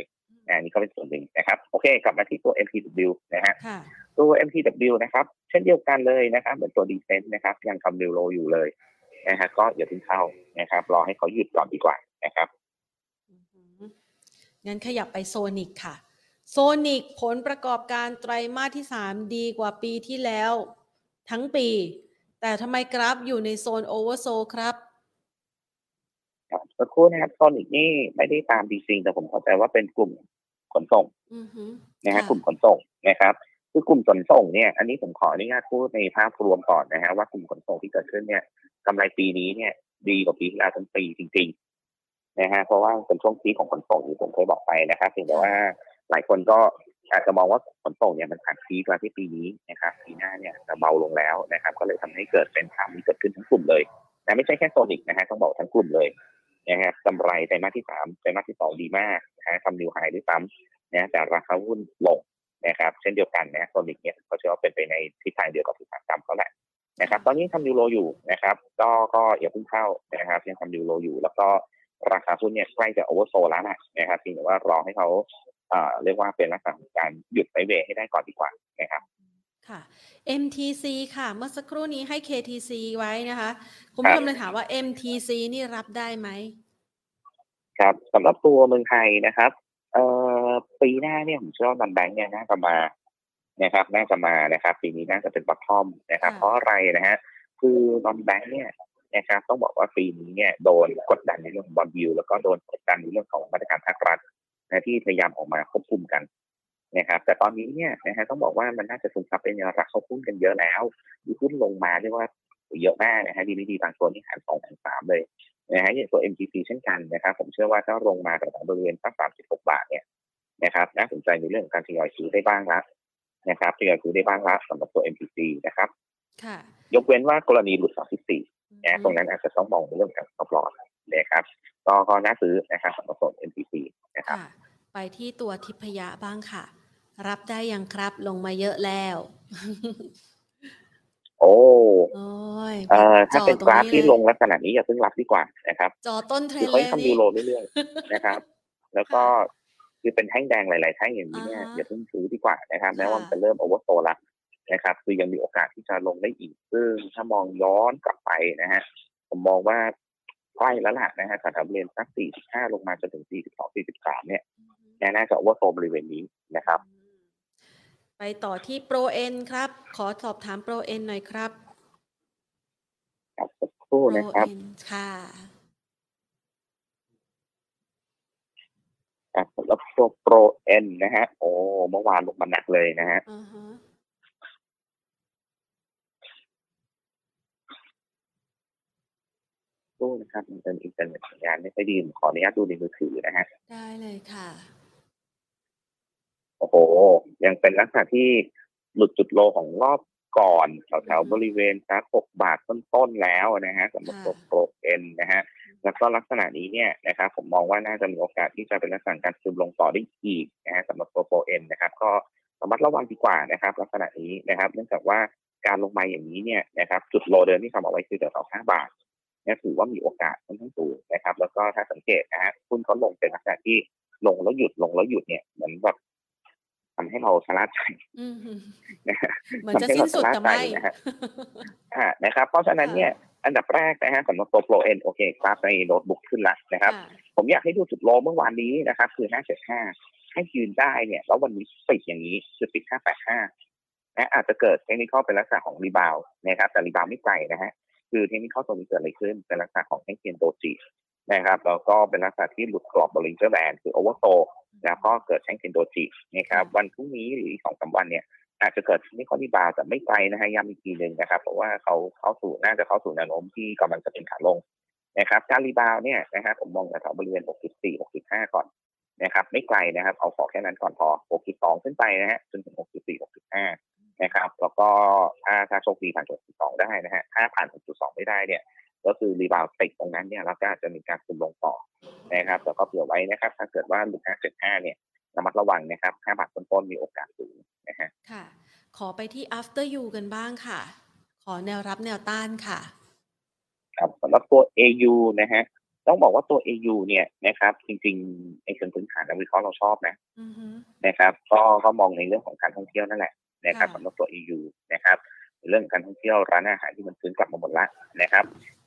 อันนี้ก็เป็นส่วนหนึ่งนะครับโอเคกลับมาที่ตัว MPW นะฮะค่ะตัว MTW นะครับเช่นเดียวกันเลยนะครับเหมือนตัวดีเซนต์นะครับยังทำนิวโลอยู่เลยนะฮะก็อย่าเพิ่งเข้านะครับ รอให้เขาหยุดก่อนดีกว่านะครับอือหืองั้นขยับไป SONIC ค่ะ SONIC ผลประกอบการไตรมาสที่ 3 ดีกว่าปีที่แล้ว ทั้งปี แต่ทำไมกราฟอยู่ในโซน oversold ครับครับสักครู่นะครับ SONIC นี่ไม่ได้ตามดีจริงแต่ผมเข้าใจว่าเป็นกลุ่ม ขนส่งอือหือนะฮะค่ะกลุ่มขนส่งนะครับคือกลุ่มขนส่งเนี่ย อันนี้ผมขออนุญาตพูดในภาพรวมก่อนนะฮะว่ากลุ่มขนส่งที่เกิดขึ้นเนี่ยกำไรปีนี้เนี่ย ดีกว่าปีที่แล้วทั้งปีจริงๆนะฮะเพราะว่าเป็นช่วง peak ของขนส่งที่ผมเคยบอกไปนะครับเพียงแต่ว่าหลายคนก็อาจจะมองว่าขนส่งเนี่ยมันผ่าน peak มาที่ปีนี้นะครับปีหน้าเนี่ยจะเบาลงแล้วนะครับ ก็เลยทำให้เกิดเป็นภาพนี้เกิดขึ้นทั้งกลุ่มเลยนะไม่ใช่แค่โซนิกนะฮะต้องบอกทั้งกลุ่มเลย นะฮะกำไรไตรมาสที่สามไตรมาสที่สองดีมากนะฮะทำ new high ด้วยซ้ำนะแต่ราคาหุ้นลงนะครับ เช่นเดียวกันนะโซนิกเนี่ยเขาเชื่อว่าเป็นไปในทิศทางเดียวกับอุตสาหกรรมเขาแหละนะครับ ตอนนี้ทำยูโรอยู่นะครับ ก็ก็อย่าเพิ่งเข้านะครับยังทำยูโรอยู่ แล้วก็ราคาหุ้นเนี่ยใกล้จะโอเวอร์โซแล้วนะนะครับเพียงแต่ว่ารอให้เขาเอ่อเรียกว่าเป็นลักษณะของการหยุดไซเวให้ได้ก่อนดีกว่านะครับ ค่ะ MTC ค่ะ เมื่อสักครู่นี้ให้ KTC ไว้นะคะคุณผู้ชมเลยถามว่า MTC นี่รับได้ไหมครับสำหรับตัวเมืองไทยนะครับ เอ่ปีหน้าเนี่ยผมเชื่อว่า non-bank เนี่ยน่าจะมานะครับ น่าจะมานะครับ ปีนี้น่าจะเป็น bottom นะครับค่ะเพราะอะไรนะฮะคือ non-bank เนี่ยนะครับ ต้องบอกว่าปีนี้เนี่ยโดนกดดันในเรื่องของ bond yield แล้วก็โดนกดดันในเรื่องของมาตรการภาครัฐนะที่พยายามออกมาควบคุมกัน นะครับแต่ตอนนี้เนี่ยนะฮะต้องบอกว่ามันน่าจะซึมซับเป็นราคาเข้าหุ้นกันเยอะแล้วมีหุ้นลงมาเรียกว่าเยอะมากนะฮะดีไม่ดีบางตัวนี่หารสองหารสามเลยนะฮะอย่างตัว MGC เช่นกันนะครับผมเชื่อว่าถ้าลงมาแต่บริเวณสักสามสิบหกบาทเนี่ยนะครับน่าสนใจในเรื่องของการทยอยซื้อได้บ้างละนะครับทยอยซื้อได้บ้างละสำหรับตัว MGC นะครับค่ะยกเว้นว่ากรณีหลุด34นะอืมตรงนั้นอาจจะต้องมองในเรื่องของการสต็อปลอสนะครับก็ก็น่าซื้อนะครับสำหรับตัว MGC นะครับค่ะไปที่ตัวทิพยะบ้างค่ะ รับได้ยังครับลงมาเยอะแล้ว โอ้โอ้ยเอ่อถ้าเป็นจ่กราฟตงที่เลยลงลักษณะนี้อย่าเพิ่งรับดีกว่านะครับ จอต้นเทรคือนเขาเลยทำนี่ยูโรเรื่อยๆนะครับ แล้วก็คือเป็นแท่งแดงหลาย ๆ แท่งอย่างนี้เนี่ยอ่าฮะอย่าเพิ่งซื้อดีกว่านะครับแม้ว่าค่ะมันจะเริ่มโอเวอร์โซแล้วนะครับคือยังมีโอกาสที่จะลงได้อีก ซึ่งถ้ามองย้อนกลับไปนะฮะผมมองว่าใกล้แล้วล่ะนะฮะแถวๆบริเวณสัก 45 ลงมาจนถึง 42 43 เนี่ยน่าจะโอเวอร์โซบริเวณนี้นะครับอืม ไปต่อที่โปรเอ็นครับ ขอสอบถามโปรเอ็นหน่อยครับครับสักครู่โปรนะครับเอ็นค่ะครับแล้วตัวโปรเอ็นนะฮะ โอ้เมื่อวานลงมาหนักเลยนะฮะอ่าฮะโปรรู่นะครับมันเป็นอินเทอร์เน็ตสัญญาณไม่ค่อยดีขออนุญาตดูในมือถือนะฮะ ได้เลยค่ะ โอ้โห ยังเป็นลักษณะที่หลุดจุดโลของรอบก่อนแถวๆบริเวณสักหกบาทต้นๆแล้วนะฮะสำหรับตัวโปรเอ็นนะฮะแล้วก็ลักษณะนี้เนี่ยนะครับผมมองว่าน่าจะมีโอกาสที่จะเป็นลักษณะการซึมลงต่อได้อีกนะฮะสำหรับตัวโปรเอ็นนะครับ ก็ระมัดระวังดีกว่านะครับ ลักษณะนี้นะครับ เนื่องจากว่าการลงมาอย่างนี้เนี่ยนะครับจุดโลเดิมที่ทำเอาไว้คือแถวๆห้าบาทเนี่ยถือว่ามีโอกาสค่อนข้างสูงนะครับ แล้วก็ถ้าสังเกตนะฮะหุ้นเขาลงเป็นลักษณะที่ลงแล้วหยุดลงแล้วหยุดเนี่ยเหมือนแบบ ทำให้เราชะล่าใจนะฮะเหมือนจะสิ้นสุดแต่ไม่นะฮะนะครับ เพราะฉะนั้นเนี่ยอันดับแรกนะฮะสำหรับตัวโปรเอ็นโอเคกราฟในโน้ตบุ๊กขึ้นแล้วนะครับ ผมอยากให้ดูจุด low เมื่อวานนี้นะครับ คือ 575 ให้ยืนได้เนี่ย แล้ววันนี้ปิดอย่างนี้คือปิด 585 นะอาจจะเกิดเทคนิคเป็นลักษณะของ reboundนะครับ แต่ rebound ไม่ไกลนะฮะคือเทคนิคตรงนี้เกิดอะไรขึ้นเป็นลักษณะของแท่งเทียน doji นะครับแล้วก็เป็นลักษณะที่หลุดกรอบบริเวณ band คือ oversold แล้วก็เกิดแท่งเทียน doji นะครับวันพรุ่งนี้หรืออีกสองสามวันเนี่ยอาจจะเกิดไม่ค่อยดีบาแต่ไม่ไกลนะฮะย้ำอีกทีหนึ่งนะครับ เพราะว่าเขาเข้าสู่น่าจะเข้าสู่แนวโน้มที่กำลังจะเป็นขาลงนะครับการ rebound เนี่ยนะครับผมมองแถวบริเวณ 64 65 ก่อนนะครับไม่ไกลนะครับเอาขอแค่นั้นก่อนพอ 62 ขึ้นไปนะฮะจนถึง 64 65 นะครับ แล้วก็ถ้าถ้าโชคดีผ่าน 62 ได้นะฮะถ้าผ่าน 62 ไม่ได้เนี่ย ก็คือรีบาวติดตรงนั้นเนี่ยเราก็อาจจะมีการคุมลงต่อนะครับแต่ก็เผื่อไว้นะครับ ถ้าเกิดว่าหลุด575 เนี่ยระมัดระวังนะครับ5บาทต้นๆมีโอกาสสูงนะฮะค่ะ ขอไปที่ after you กันบ้างค่ะ ขอแนวรับแนวต้านค่ะ ครับสำหรับตัว AU นะฮะต้องบอกว่าตัว AU เนี่ยนะครับ จริงๆในเชิงพื้นฐานนักวิเคราะห์เราชอบนะนะครับ ก็ก็มองในเรื่องของการท่องเที่ยวนั่นแหละนะครับสำหรับตัว AU นะครับ เรื่องการท่องเที่ยวร้านอาหารที่มันฟื้นกลับมาหมดละนะครับเพี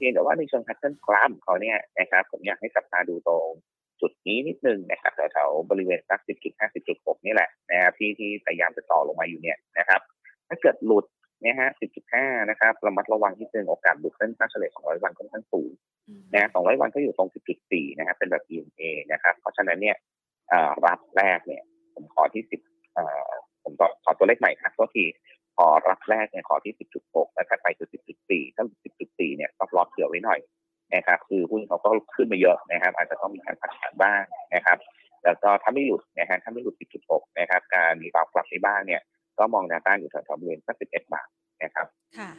ยงแต่ว่าในเชิงแพทเทิร์นกราฟเขาเนี่ยนะครับผมอยากให้จับตาดูตรงจุดนี้นิดนึงนะครับแถวๆบริเวณสักสิบจุดห้าสิบจุดหกนี่แหละนะครับที่ที่พยายามจะต่อลงมาอยู่เนี่ยนะครับถ้าเกิดหลุดเนี่ยฮะสิบจุดห้านะครับระมัดระวังที่นึงโอกาสหลุดเส้นค่าเฉลี่ยสองร้อยวันค่อนข้างสูงนะสองร้อยวันก็อยู่ตรงสิบจุดสี่นะครับเป็นแบบ EMA นะครับเพราะฉะนั้นเนี่ยรับแรกเนี่ย ผมขอที่สิบผมขอตัวเลขใหม่ครับก็ทีพอรับแรกเนี่ยขอที่ 10.6 แล้วถ้าไปคือ 10.4 ถ้า10.4เนี่ยก็ รอเผื่อไว้หน่อยนะครับคือหุ้นเขาก็ขึ้นมาเยอะนะครับ อาจจะต้องมีการพักฐานบ้างนะครับแล้วก็ถ้าไม่หลุดนะฮะถ้าไม่หลุด 10.6 นะครับ การมีบาวกลับในบ้างเนี่ย ก็มองแนวต้านอยู่แถวๆบริเวณสัก11 บาทนะครับ ค่ะ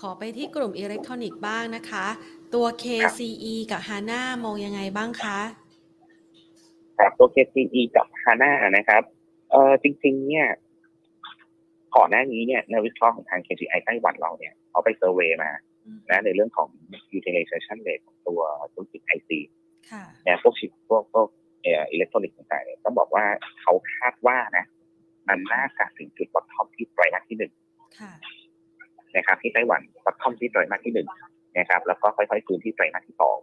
ขอไปที่กลุ่มอิเล็กทรอนิกส์บ้างนะคะ ตัว KCE กับฮาน่ามองยังไงบ้างคะครับตัว KCE กับฮาน่านะครับเออจริงๆ เนี่ยก่อนหน้านี้เนี่ยในวิเคราะห์ของทาง KGI ไต้หวันเราเนี่ยเขาไป survey มา นะในเรื่องของ utilization rate ของตัวธุรกิจ IC นะพวกชิปพวกพวกอิเล็กทรอนิกส์ต่างๆเนี่ยต้องบอกว่าเขาคาดว่านะ มันน่าจะถึงจุด bottom ที่ไตรมาสที่หนึ่งนะครับ ที่ไต้หวัน bottom ที่ไตรมาสที่หนึ่งนะครับ แล้วก็ค่อยๆฟื้นที่ไตรมาสที่สอง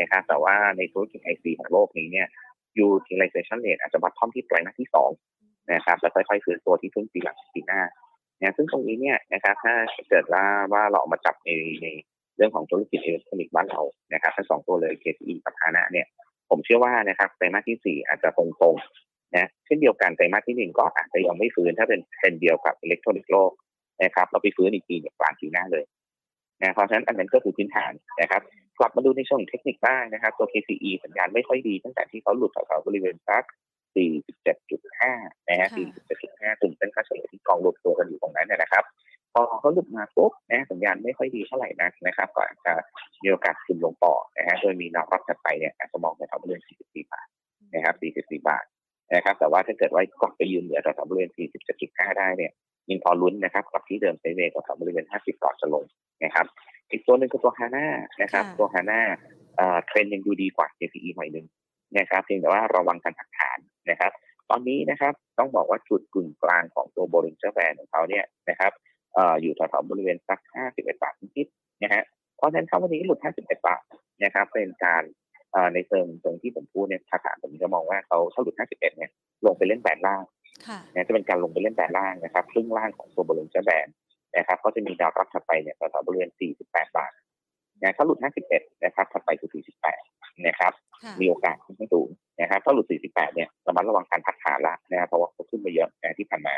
นะครับ แต่ว่าในธุรกิจ IC ของโลกนี้เนี่ย utilization rate อาจจะ bottom ที่ไตรมาสที่สองนะครับ แล้วค่อยๆฟื้นตัวที่ครึ่งปีหลังปีหน้าเนี่ยซึ่งตรงนี้เนี่ยนะครับถ้าเกิดว่าว่าเราเอามาจับในในเรื่องของธุรกิจอิเล็กทรอนิกส์บ้านเรานะครับทั้งสองตัวเลย KCE กับฮานะเนี่ย ผมเชื่อว่านะครับไตรมาสที่สี่อาจจะทรงๆนะเช่นเดียวกันไตรมาสที่หนึ่งก็อาจจะยังไม่ฟื้นถ้าเป็นเทรนเดียวกับอิเล็กทรอนิกส์โลกนะครับเราไปฟื้นอีกทีเนี่ยกลางปีหน้าเลยนะเพราะฉะนั้นอันนั้นก็คือพื้นฐานนะครับกลับมาดูในช่วงเทคนิคบ้างนะครับ ตัว KCE สัญญาณไม่ค่อยดีตั้งแต่ที่เขาหลุดแถวๆบริเวณซัก 47.5 นะฮะ47.5ถึงเป็นค่าเฉลี่ยที่กองรวมตัวกันอยู่ตรงนั้นเนี่ยนะครับ พอเขาหลุดมาปุ๊บนะสัญญาณไม่ค่อยดีเท่าไหร่นักนะครับก็อาจจะมีโอกาสขึ้นลงต่อนะฮะโดยมีแนวรับถัดไปเนี่ยอาจจะมองในแถวบริเวณ44 บาทนะครับ44 บาทนะครับ แต่ว่าถ้าเกิดว่ากลับไปยืนเหนือแถวบริเวณ47.5 ได้เนี่ยยังพอลุ้นนะครับกลับที่เดิมไซเวย์แถวบริเวณ50ก่อนจะลงนะครับอีกตัวหนึ่งคือตัวฮาน่านะครับ ตัวฮาน่าเทรนยังดูดีกว่า JPE หน่อยนึงนะครับเพียงแต่ว่าระวังการหักฐาน นะครับ ตอนนี้นะครับต้องบอกว่าจุดกึ่งกลางของตัวบริเจอร์แบนของเขาเนี่ยนะครับอยู่แถวๆบริเวณสัก 51 บาทนิดๆนะฮะเพราะฉะนั้นถ้าวันนี้หลุด 51 บาทนะครับ เป็นการในเชิงตรงที่ผมพูดเนี่ยภาษาผมจะมองว่าเขาถ้าหลุด 51 เนี่ยลงไปเล่นแบนล่างนะจะเป็นการลงไปเล่นแบนล่างนะครับครึ่งล่างของตัวบริเจอร์แบนนะครับก็จะมีดาวรับถัดไปเนี่ยแถวๆบริเวณ 48 บาท นะถ้าหลุด 51 นะครับถัดไปคือ 48 นะครับ มีโอกาสค่อนข้างสูงนะครับถ้าหลุด 48 เนี่ยระมัดระวังการพักฐานละนะครับเพราะว่าเขาขึ้นมาเยอะนะที่ผ่านมา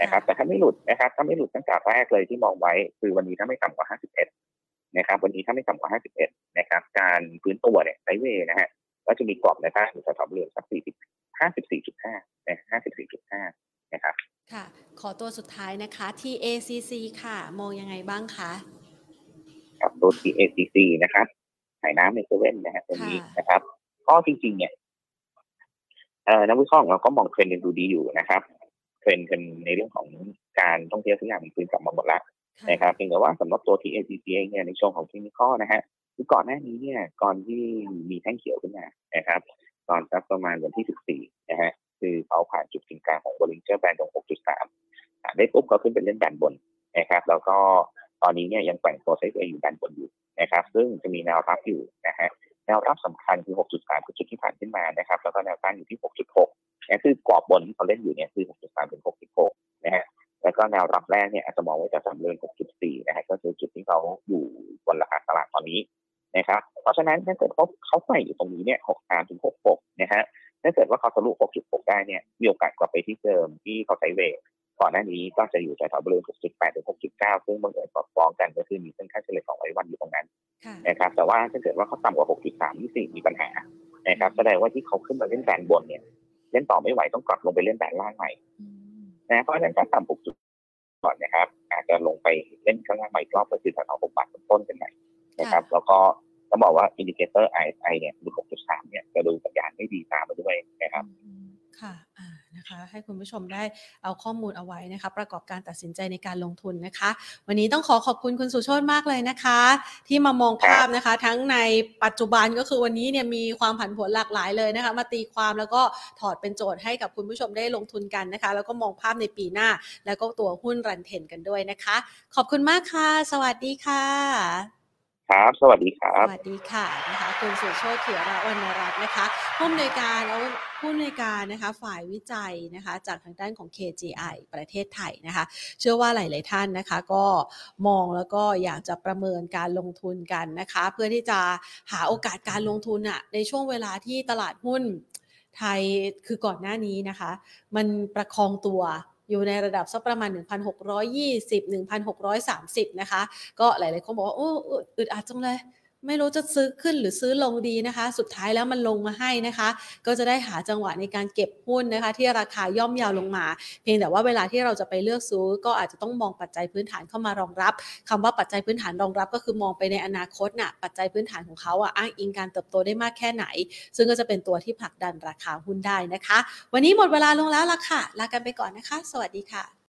นะครับ แต่ถ้าไม่หลุดนะครับถ้าไม่หลุดตั้งแต่แรกเลยที่มองไว้ คือวันนี้ถ้าไม่ต่ำกว่านะครับ วันนี้ถ้าไม่ต่ำกว่า 51 นะครับ การฟื้นตัวเนี่ยไซเวย์นะฮะก็จะมีกรอบในภาคอยู่แถวๆบริเวณสัก 40 54.5 นะ 54.5 นะครับ ค่ะ ขอตัวสุดท้ายนะคะ TACC ค่ะ มองยังไงบ้างคะ ครับตัว TACC นะครับขายน้ำในเซเว่นนะฮะตัวนี้นะครับก็จริง ๆ เนี่ยเอ่อนักวิเคราะห์ของเราก็มองเทรนด์ยังดูดีอยู่นะครับ เทรนด์กันในเรื่องของการท่องเที่ยวทุกอย่างมันคืนกลับมาหมดแล้วนะครับเพียงแต่ว่าสำหรับตัว TACC เองเนี่ยในช่วงของเทคนิคนะฮะคือก่อนหน้านี้เนี่ยก่อนที่มีแท่งเขียวขึ้นมานะครับตอนสักประมาณวันที่ 14 นะฮะคือเขาผ่านจุดกึ่งกลางของ Bollinger Band ตรง 6.3ผ่านได้ปุ๊บก็ขึ้นเป็นเล่นแบนบนนะครับ แล้วก็ ตอนนี้เนี่ยยังแกว่งตัวไซด์เวย์อยู่แบนบนอยู่นะครับ ซึ่งจะมีแนวรับอยู่นะฮะแนวรับสำคัญคือ 6.3คือจุดที่ผ่านขึ้นมานะครับ แล้วก็แนวต้านอยู่ที่ 6.6นะคือกรอบบนที่เขาเล่นอยู่เนี่ยคือ 6.3 ถึง 6.6 นะฮะ แล้วก็แนวรับแรกเนี่ยอาจจะมองไว้จากสำเร็จ6.4 นะฮะ ก็คือจุดที่เขาอยู่บนราคาตลาดตอนนี้นะครับ เพราะฉะนั้นถ้าเกิดเขาเขาใส่อยู่ตรงนี้เนี่ย 63 ถึง 66 นะฮะ ถ้าเกิดว่าเขาทะลุ 6.6 ได้เนี่ย มีโอกาสกลับไปที่เดิมที่เขาใช้เว ก่อนหน้านี้ก็จะอยู่แถวๆบริเวณ 6.8ถึง6.9 ซึ่งบางเอิญสอดคล้องกันก็คือมีเส้นค่าเฉลี่ย200วันอยู่ตรงนั้นนะครับ แต่ว่าถ้าเกิดว่าเขาต่ำกว่า 6.3นี่สิมีปัญหานะครับ แสดงว่าที่เขาขึ้นมาเล่น band บนเนี่ย เล่นต่อไม่ไหวต้องกลับลงไปเล่น band ล่างใหม่นะเพราะฉะนั้นการต่ำ6ก่อนนะครับ อาจจะลงไปเล่นข้างล่างใหม่รอบก็คือแถวๆ6บาทต้นกันใหม่นะครับ แล้วก็ต้องบอกว่า indicator RSI เนี่ยหลุด6.3 เนี่ยจะดูสัญญาณไม่ดีตามมาด้วยนะครับ ค่ะ นะคะ ให้คุณผู้ชมได้เอาข้อมูลเอาไว้นะคะ ประกอบการตัดสินใจในการลงทุนนะคะ วันนี้ต้องขอขอบคุณคุณสุโชตมากเลยนะคะ ที่มามองภาพนะคะ ทั้งในปัจจุบันก็คือวันนี้เนี่ยมีความผันผวนหลากหลายเลยนะคะ มาตีความแล้วก็ถอดเป็นโจทย์ให้กับคุณผู้ชมได้ลงทุนกันนะคะ แล้วก็มองภาพในปีหน้า แล้วก็ตัวหุ้นรันเทนกันด้วยนะคะ ขอบคุณมากค่ะ สวัสดีค่ะ ครับ สวัสดีครับ สวัสดีค่ะนะคะคุณสุโชติเขียรวรรณรัตน์นะคะผู้อำนวยการแล้วผู้อำนวยการนะคะฝ่ายวิจัยนะคะจากทางด้านของ KGI ประเทศไทยนะคะ เชื่อว่าหลาย ๆ ท่านนะคะ ก็มองแล้วก็อยากจะประเมินการลงทุนกันนะคะ เพื่อที่จะหาโอกาสการลงทุนอะในช่วงเวลาที่ตลาดหุ้นไทยคือก่อนหน้านี้นะคะ มันประคองตัว อยู่ในระดับสักประมาณ 1,620 1,630 นะคะ ก็หลายๆคนบอกว่า โอ้อึดอัดจังเลย ไม่รู้จะซื้อขึ้นหรือซื้อลงดีนะคะ สุดท้ายแล้วมันลงมาให้นะคะ ก็จะได้หาจังหวะในการเก็บหุ้นนะคะ ที่ราคาย่อมยาวลงมา เพียงแต่ว่าเวลาที่เราจะไปเลือกซื้อ ก็อาจจะต้องมองปัจจัยพื้นฐานเข้ามารองรับคำว่าปัจจัยพื้นฐานรองรับ ก็คือมองไปในอนาคตน่ะปัจจัยพื้นฐานของเขาอะอ้างอิงการเติบโตได้มากแค่ไหน ซึ่งก็จะเป็นตัวที่ผลักดันราคาหุ้นได้นะคะ วันนี้หมดเวลาลงแล้วล่ะค่ะลากันไปก่อนนะคะ สวัสดีค่ะ